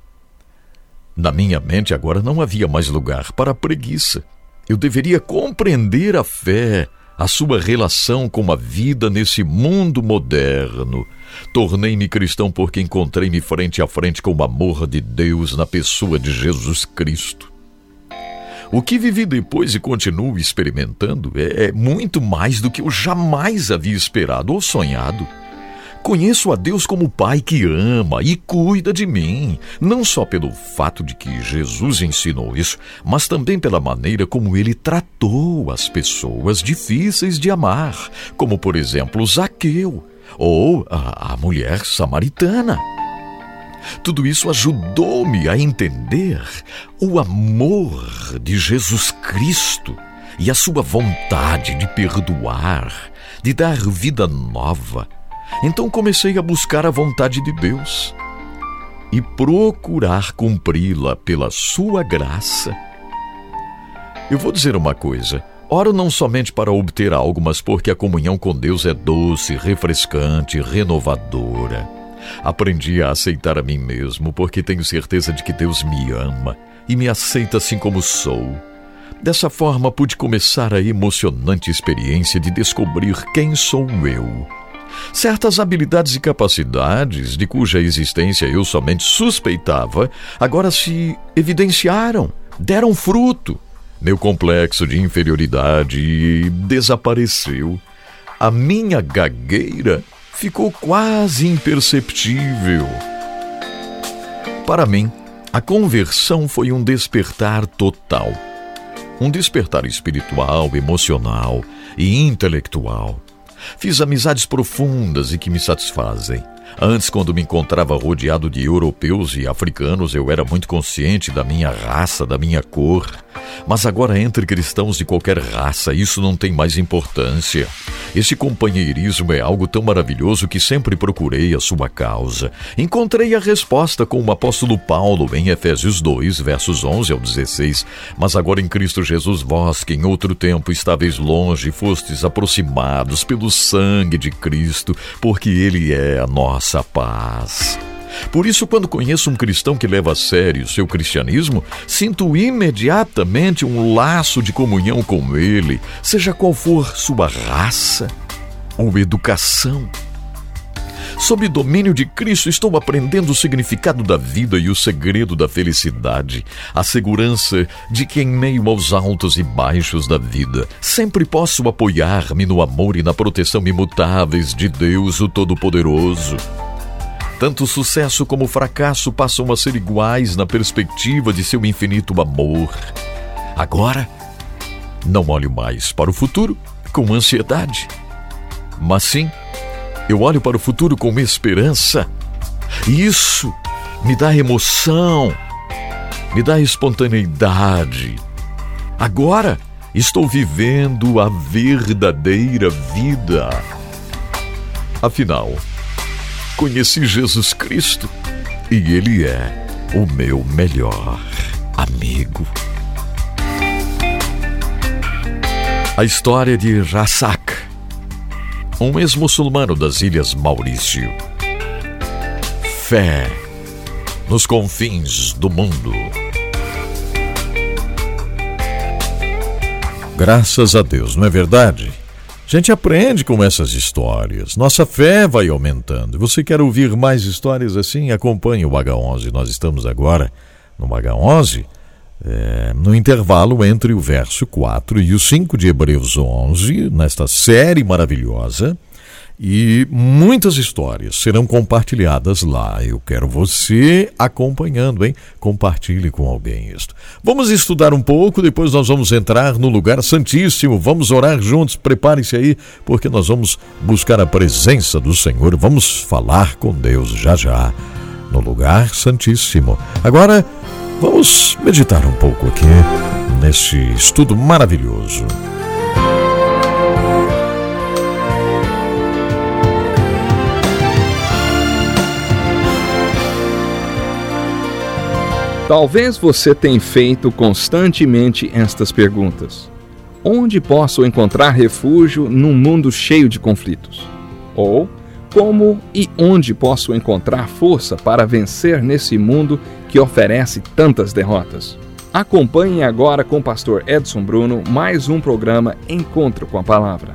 na minha mente agora não havia mais lugar para a preguiça. Eu deveria compreender a fé, a sua relação com a vida nesse mundo moderno Tornei-me cristão porque encontrei-me frente a frente com o amor de Deus na pessoa de Jesus Cristo. O que vivi depois e continuo experimentando é, é muito mais do que eu jamais havia esperado ou sonhado. Conheço a Deus como Pai que ama e cuida de mim, não só pelo fato de que Jesus ensinou isso, mas também pela maneira como ele tratou as pessoas difíceis de amar, como por exemplo Zaqueu, ou a, a mulher samaritana. Tudo isso ajudou-me a entender o amor de Jesus Cristo e a sua vontade de perdoar, de dar vida nova. Então comecei a buscar a vontade de Deus e procurar cumpri-la pela sua graça. Eu vou dizer uma coisa: Oro não somente para obter algo, mas porque a comunhão com Deus é doce, refrescante, renovadora. Aprendi a aceitar a mim mesmo, porque tenho certeza de que Deus me ama e me aceita assim como sou. Dessa forma, pude começar a emocionante experiência de descobrir quem sou eu. Certas habilidades e capacidades, de cuja existência eu somente suspeitava, agora se evidenciaram, deram fruto. Meu complexo de inferioridade desapareceu. A minha gagueira ficou quase imperceptível. Para mim, a conversão foi um despertar total. Um despertar espiritual, emocional e intelectual. Fiz amizades profundas e que me satisfazem. Antes, quando me encontrava rodeado de europeus e africanos, eu era muito consciente da minha raça, da minha cor. Mas agora, entre cristãos de qualquer raça, isso não tem mais importância. Esse companheirismo é algo tão maravilhoso que sempre procurei a sua causa. Encontrei a resposta com o apóstolo Paulo em Efésios 2, versos 11 ao 16. Mas agora em Cristo Jesus, vós que em outro tempo estáveis longe, fostes aproximados pelo sangue de Cristo, porque Ele é a nossa paz. Por isso, quando conheço um cristão que leva a sério seu cristianismo, sinto imediatamente um laço de comunhão com ele, seja qual for sua raça ou educação. Sob domínio de Cristo, estou aprendendo o significado da vida e o segredo da felicidade, a segurança de que, em meio aos altos e baixos da vida, sempre posso apoiar-me no amor e na proteção imutáveis de Deus, o Todo-Poderoso. Tanto sucesso como fracasso passam a ser iguais na perspectiva de seu infinito amor. Agora, não olho mais para o futuro com ansiedade, mas sim, eu olho para o futuro com esperança. Isso me dá emoção, me dá espontaneidade. Agora estou vivendo a verdadeira vida. Afinal, conheci Jesus Cristo e Ele é o meu melhor amigo. A história de Rassak, um ex-muçulmano das Ilhas Maurício. Fé nos confins do mundo. Graças a Deus, não é verdade? A gente aprende com essas histórias. Nossa fé vai aumentando. Você quer ouvir mais histórias assim? Acompanhe o H11. Nós estamos agora no H11 é, no intervalo entre o verso 4 e o 5 de Hebreus 11, nesta série maravilhosa, e muitas histórias serão compartilhadas lá. Eu quero você acompanhando, hein? Compartilhe com alguém isto. Vamos estudar um pouco, depois nós vamos entrar no lugar santíssimo. Vamos orar juntos. Prepare-se aí, porque nós vamos buscar a presença do Senhor. Vamos falar com Deus já já no lugar santíssimo. Agora, Vamos meditar um pouco aqui neste estudo maravilhoso. Talvez você tenha feito constantemente estas perguntas: Onde posso encontrar refúgio num mundo cheio de conflitos? Ou como e onde posso encontrar força para vencer nesse mundo que oferece tantas derrotas? Acompanhe agora com o pastor Edson Bruno mais um programa Encontro com a Palavra.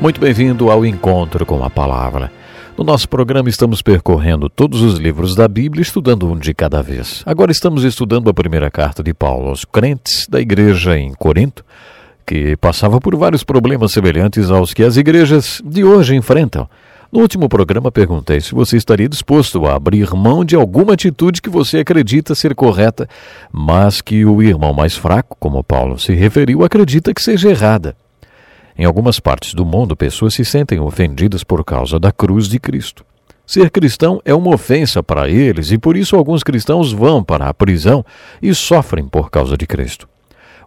Muito bem-vindo ao Encontro com a Palavra. No nosso programa estamos percorrendo todos os livros da Bíblia, estudando um de cada vez. Agora estamos estudando a primeira carta de Paulo aos crentes da igreja em Corinto, que passava por vários problemas semelhantes aos que as igrejas de hoje enfrentam. No último programa perguntei se você estaria disposto a abrir mão de alguma atitude que você acredita ser correta, mas que o irmão mais fraco, como Paulo se referiu, acredita que seja errada. Em algumas partes do mundo, pessoas se sentem ofendidas por causa da cruz de Cristo. Ser cristão é uma ofensa para eles e por isso alguns cristãos vão para a prisão e sofrem por causa de Cristo.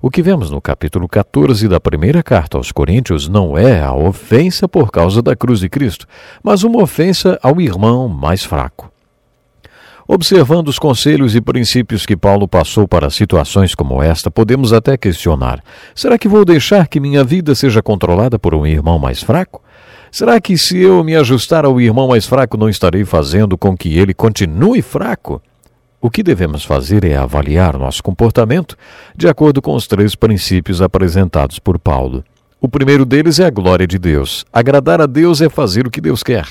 O que vemos no capítulo 14 da primeira carta aos Coríntios não é a ofensa por causa da cruz de Cristo, mas uma ofensa ao irmão mais fraco. Observando os conselhos e princípios que Paulo passou para situações como esta, podemos até questionar: será que vou deixar que minha vida seja controlada por um irmão mais fraco? Será que se eu me ajustar ao irmão mais fraco, não estarei fazendo com que ele continue fraco? O que devemos fazer é avaliar nosso comportamento de acordo com os três princípios apresentados por Paulo. O primeiro deles é a glória de Deus. Agradar a Deus é fazer o que Deus quer.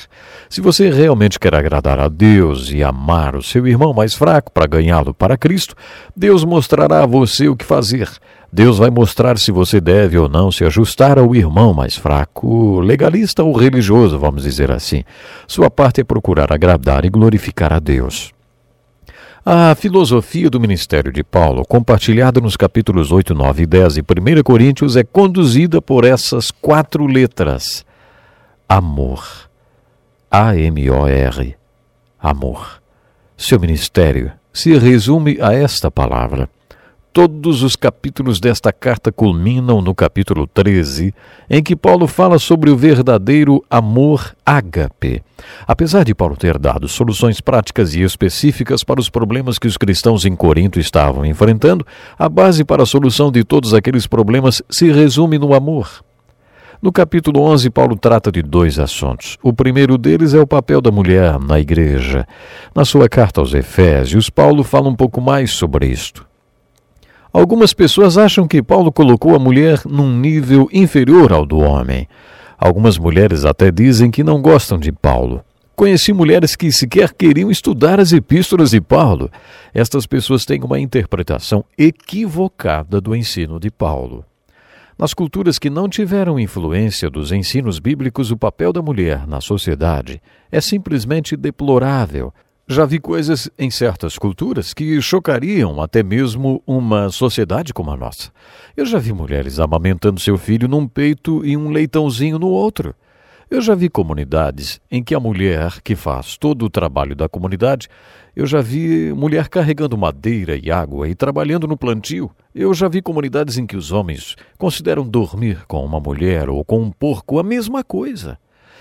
Se você realmente quer agradar a Deus e amar o seu irmão mais fraco para ganhá-lo para Cristo, Deus mostrará a você o que fazer. Deus vai mostrar se você deve ou não se ajustar ao irmão mais fraco, legalista ou religioso, vamos dizer assim. Sua parte é procurar agradar e glorificar a Deus. A filosofia do ministério de Paulo, compartilhada nos capítulos 8, 9 e 10 e 1 Coríntios, é conduzida por essas quatro letras: amor. A-M-O-R. Amor. Seu ministério se resume a esta palavra. Todos os capítulos desta carta culminam no capítulo 13, em que Paulo fala sobre o verdadeiro amor ágape. Apesar de Paulo ter dado soluções práticas e específicas para os problemas que os cristãos em Corinto estavam enfrentando, a base para a solução de todos aqueles problemas se resume no amor. No capítulo 11, Paulo trata de dois assuntos. O primeiro deles é o papel da mulher na igreja. Na sua carta aos Efésios, Paulo fala um pouco mais sobre isto. Algumas pessoas acham que Paulo colocou a mulher num nível inferior ao do homem. Algumas mulheres até dizem que não gostam de Paulo. Conheci mulheres que sequer queriam estudar as epístolas de Paulo. Estas pessoas têm uma interpretação equivocada do ensino de Paulo. Nas culturas que não tiveram influência dos ensinos bíblicos, o papel da mulher na sociedade é simplesmente deplorável. Já vi coisas em certas culturas que chocariam até mesmo uma sociedade como a nossa. Eu já vi mulheres amamentando seu filho num peito e um leitãozinho no outro. Eu já vi comunidades em que a mulher que faz todo o trabalho da comunidade, eu já vi mulher carregando madeira e água e trabalhando no plantio. Eu já vi comunidades em que os homens consideram dormir com uma mulher ou com um porco a mesma coisa.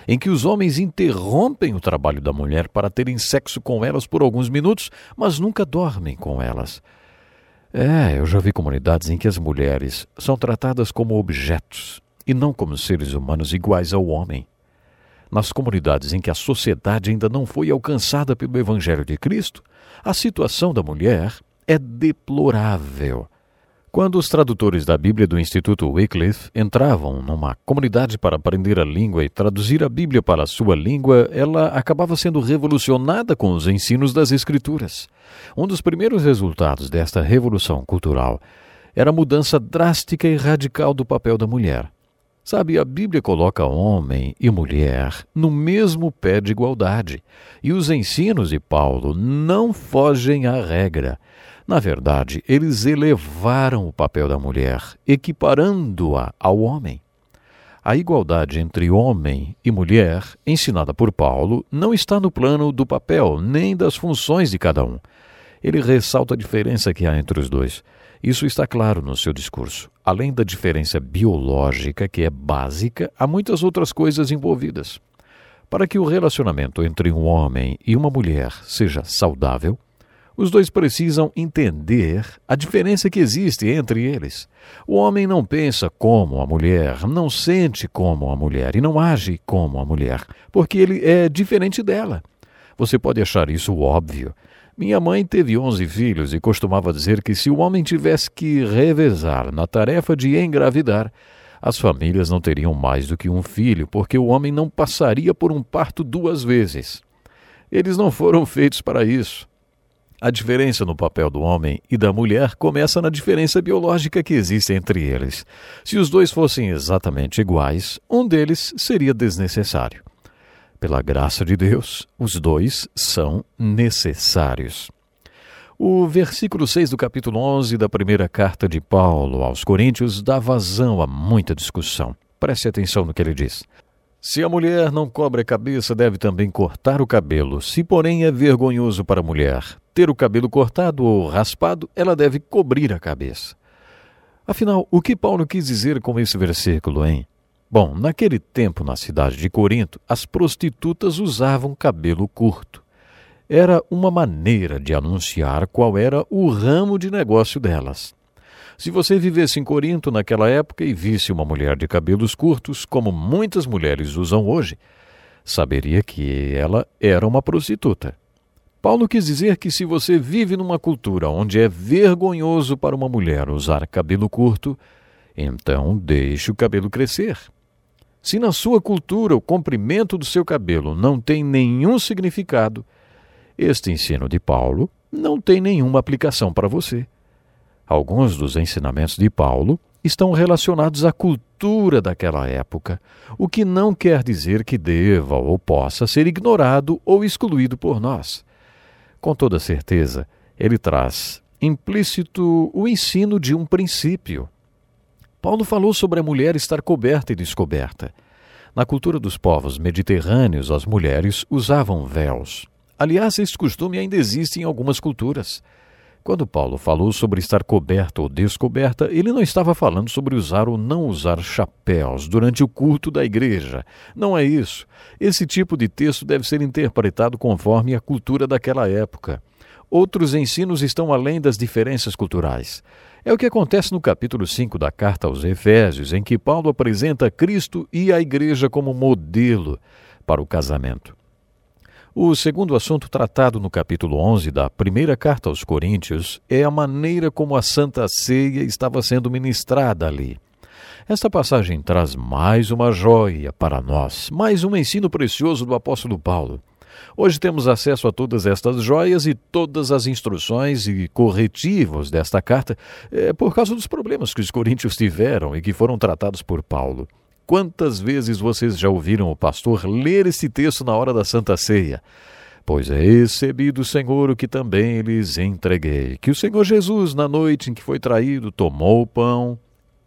Em que os homens interrompem o trabalho da mulher para terem sexo com elas por alguns minutos, mas nunca dormem com elas. É, eu já vi comunidades em que as mulheres são tratadas como objetos e não como seres humanos iguais ao homem. Nas comunidades em que a sociedade ainda não foi alcançada pelo Evangelho de Cristo, a situação da mulher é deplorável. Quando os tradutores da Bíblia do Instituto Wycliffe entravam numa comunidade para aprender a língua e traduzir a Bíblia para a sua língua, ela acabava sendo revolucionada com os ensinos das Escrituras. Um dos primeiros resultados desta revolução cultural era a mudança drástica e radical do papel da mulher. Sabe, a Bíblia coloca homem e mulher no mesmo pé de igualdade, e os ensinos de Paulo não fogem à regra. Na verdade, eles elevaram o papel da mulher, equiparando-a ao homem. A igualdade entre homem e mulher, ensinada por Paulo, não está no plano do papel nem das funções de cada um. Ele ressalta a diferença que há entre os dois. Isso está claro no seu discurso. Além da diferença biológica, que é básica, há muitas outras coisas envolvidas. Para que o relacionamento entre um homem e uma mulher seja saudável, os dois precisam entender a diferença que existe entre eles. O homem não pensa como a mulher, não sente como a mulher e não age como a mulher, porque ele é diferente dela. Você pode achar isso óbvio. Minha mãe teve onze filhos e costumava dizer que se o homem tivesse que revezar na tarefa de engravidar, as famílias não teriam mais do que um filho, porque o homem não passaria por um parto duas vezes. Eles não foram feitos para isso. A diferença no papel do homem e da mulher começa na diferença biológica que existe entre eles. Se os dois fossem exatamente iguais, um deles seria desnecessário. Pela graça de Deus, os dois são necessários. O versículo 6 do capítulo 11 da primeira carta de Paulo aos Coríntios dá vazão a muita discussão. Preste atenção no que ele diz. Se a mulher não cobre a cabeça, deve também cortar o cabelo. Se, porém, é vergonhoso para a mulher ter o cabelo cortado ou raspado, ela deve cobrir a cabeça. Afinal, o que Paulo quis dizer com esse versículo, hein? Bom, naquele tempo, na cidade de Corinto, as prostitutas usavam cabelo curto. Era uma maneira de anunciar qual era o ramo de negócio delas. Se você vivesse em Corinto naquela época e visse uma mulher de cabelos curtos, como muitas mulheres usam hoje, saberia que ela era uma prostituta. Paulo quis dizer que se você vive numa cultura onde é vergonhoso para uma mulher usar cabelo curto, então deixe o cabelo crescer. Se na sua cultura o comprimento do seu cabelo não tem nenhum significado, este ensino de Paulo não tem nenhuma aplicação para você. Alguns dos ensinamentos de Paulo estão relacionados à cultura daquela época, o que não quer dizer que deva ou possa ser ignorado ou excluído por nós. Com toda certeza, ele traz implícito o ensino de um princípio. Paulo falou sobre a mulher estar coberta e descoberta. Na cultura dos povos mediterrâneos, as mulheres usavam véus. Aliás, esse costume ainda existe em algumas culturas. Quando Paulo falou sobre estar coberta ou descoberta, ele não estava falando sobre usar ou não usar chapéus durante o culto da igreja. Não é isso. Esse tipo de texto deve ser interpretado conforme a cultura daquela época. Outros ensinos estão além das diferenças culturais. É o que acontece no capítulo 5 da carta aos Efésios, em que Paulo apresenta Cristo e a igreja como modelo para o casamento. O segundo assunto tratado no capítulo 11 da primeira carta aos Coríntios é a maneira como a Santa Ceia estava sendo ministrada ali. Esta passagem traz mais uma joia para nós, mais um ensino precioso do apóstolo Paulo. Hoje temos acesso a todas estas joias e todas as instruções e corretivos desta carta é, por causa dos problemas que os coríntios tiveram e que foram tratados por Paulo. Quantas vezes vocês já ouviram o pastor ler esse texto na hora da Santa Ceia? Pois é recebi do Senhor o que também lhes entreguei. Que o Senhor Jesus, na noite em que foi traído, tomou o pão,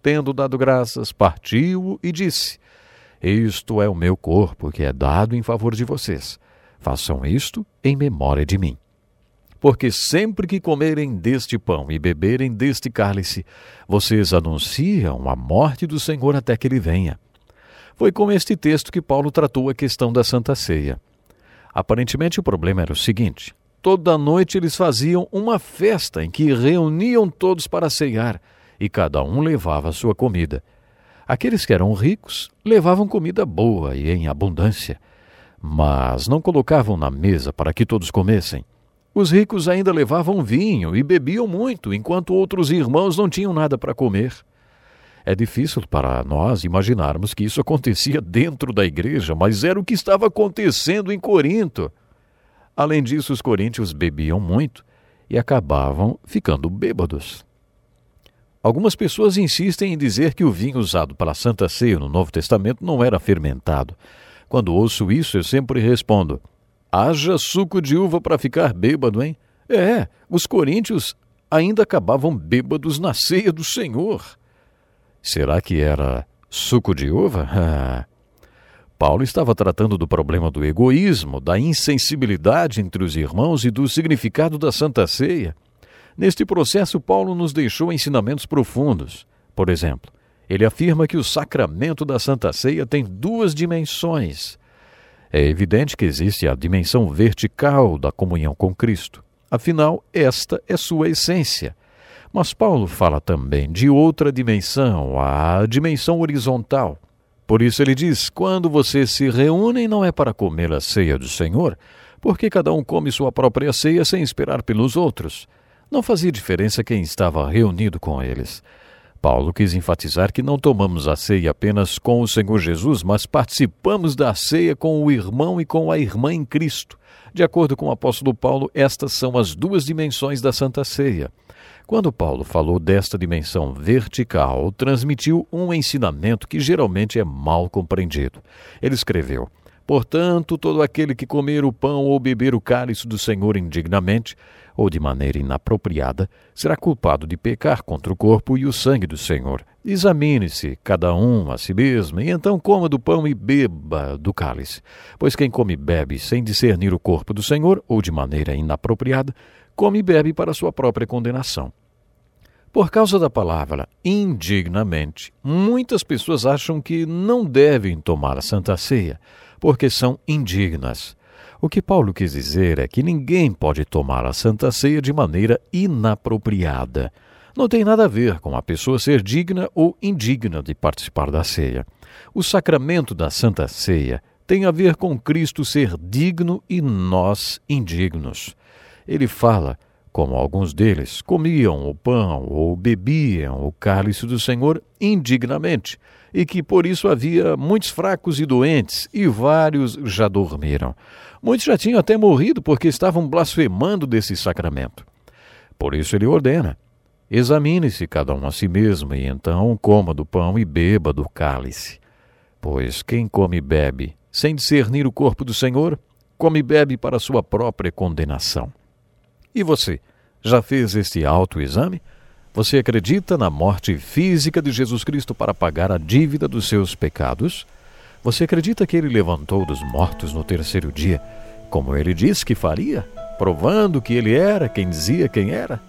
tendo dado graças, partiu e disse: Isto é o meu corpo que é dado em favor de vocês. Façam isto em memória de mim. Porque sempre que comerem deste pão e beberem deste cálice, vocês anunciam a morte do Senhor até que ele venha. Foi com este texto que Paulo tratou a questão da Santa Ceia. Aparentemente, o problema era o seguinte: toda noite eles faziam uma festa em que reuniam todos para ceiar e cada um levava a sua comida. Aqueles que eram ricos levavam comida boa e em abundância, mas não colocavam na mesa para que todos comessem. Os ricos ainda levavam vinho e bebiam muito, enquanto outros irmãos não tinham nada para comer. É difícil para nós imaginarmos que isso acontecia dentro da igreja, mas era o que estava acontecendo em Corinto. Além disso, os coríntios bebiam muito e acabavam ficando bêbados. Algumas pessoas insistem em dizer que o vinho usado para a Santa Ceia no Novo Testamento não era fermentado. Quando ouço isso, eu sempre respondo: haja suco de uva para ficar bêbado, hein? É, os coríntios ainda acabavam bêbados na ceia do Senhor. Será que era suco de uva? Paulo estava tratando do problema do egoísmo, da insensibilidade entre os irmãos e do significado da Santa Ceia. Neste processo, Paulo nos deixou ensinamentos profundos. Por exemplo, ele afirma que o sacramento da Santa Ceia tem duas dimensões. É evidente que existe a dimensão vertical da comunhão com Cristo. Afinal, esta é sua essência. Mas Paulo fala também de outra dimensão, a dimensão horizontal. Por isso ele diz: quando vocês se reúnem, não é para comer a ceia do Senhor, porque cada um come sua própria ceia sem esperar pelos outros. Não fazia diferença quem estava reunido com eles. Paulo quis enfatizar que não tomamos a ceia apenas com o Senhor Jesus, mas participamos da ceia com o irmão e com a irmã em Cristo. De acordo com o apóstolo Paulo, estas são as duas dimensões da Santa Ceia. Quando Paulo falou desta dimensão vertical, transmitiu um ensinamento que geralmente é mal compreendido. Ele escreveu: Portanto, todo aquele que comer o pão ou beber o cálice do Senhor indignamente, ou de maneira inapropriada, será culpado de pecar contra o corpo e o sangue do Senhor. Examine-se, cada um a si mesmo, e então coma do pão e beba do cálice. Pois quem come e bebe sem discernir o corpo do Senhor, ou de maneira inapropriada, come e bebe para sua própria condenação. Por causa da palavra indignamente, muitas pessoas acham que não devem tomar a Santa Ceia, porque são indignas. O que Paulo quis dizer é que ninguém pode tomar a Santa Ceia de maneira inapropriada. Não tem nada a ver com a pessoa ser digna ou indigna de participar da ceia. O sacramento da Santa Ceia tem a ver com Cristo ser digno e nós indignos. Ele fala como alguns deles comiam o pão ou bebiam o cálice do Senhor indignamente, e que por isso havia muitos fracos e doentes, e vários já dormiram. Muitos já tinham até morrido porque estavam blasfemando desse sacramento. Por isso ele ordena: examine-se cada um a si mesmo, e então coma do pão e beba do cálice. Pois quem come e bebe, sem discernir o corpo do Senhor, come e bebe para sua própria condenação. E você, já fez este autoexame? Você acredita na morte física de Jesus Cristo para pagar a dívida dos seus pecados? Você acredita que ele levantou dos mortos no terceiro dia, como ele disse que faria, provando que ele era quem dizia quem era?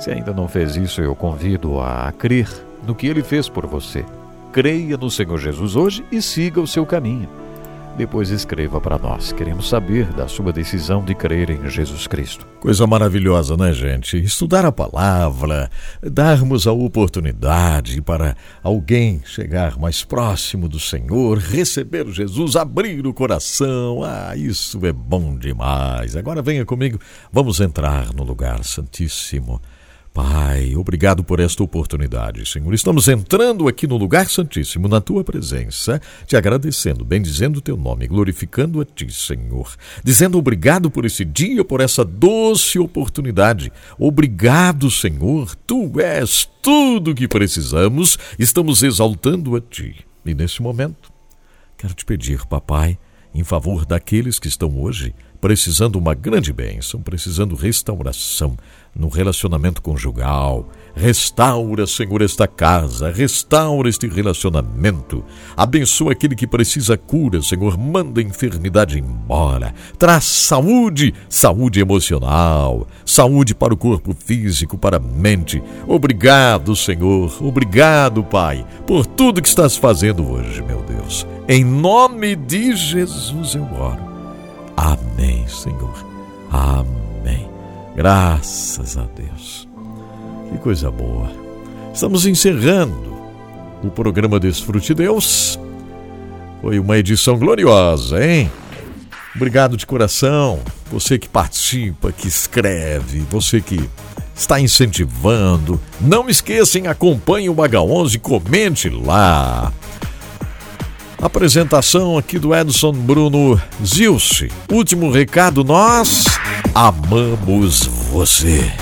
Se ainda não fez isso, eu convido a crer no que ele fez por você. Creia no Senhor Jesus hoje e siga o seu caminho depois escreva para nós. Queremos saber da sua decisão de crer em Jesus Cristo. Coisa maravilhosa, né, gente? Estudar a palavra, darmos a oportunidade para alguém chegar mais próximo do Senhor, receber Jesus, abrir o coração. Ah, isso é bom demais. Agora venha comigo, vamos entrar no lugar santíssimo Pai, obrigado por esta oportunidade, Senhor. Estamos entrando aqui no lugar santíssimo, na tua presença, te agradecendo, bendizendo o teu nome, glorificando a ti, Senhor. Dizendo obrigado por esse dia, por essa doce oportunidade. Obrigado, Senhor. Tu és tudo o que precisamos. Estamos exaltando a ti. E nesse momento, quero te pedir, papai, em favor daqueles que estão hoje precisando uma grande bênção, precisando restauração no relacionamento conjugal. Restaura, Senhor, esta casa, restaura este relacionamento. Abençoa aquele que precisa cura, Senhor. Manda a enfermidade embora. Traz saúde, saúde emocional, saúde para o corpo físico, para a mente. Obrigado, Senhor. Obrigado, Pai, por tudo que estás fazendo hoje, meu Deus. Em nome de Jesus eu oro. Amém, Senhor. Amém. Graças a Deus. Que coisa boa. Estamos encerrando o programa Desfrute Deus. Foi uma edição gloriosa, hein? Obrigado de coração. Você que participa, que escreve, você que está incentivando. Não esqueçam, acompanhe o H11, comente lá. Apresentação aqui do Edson Bruno Zilce. Último recado, nós amamos você.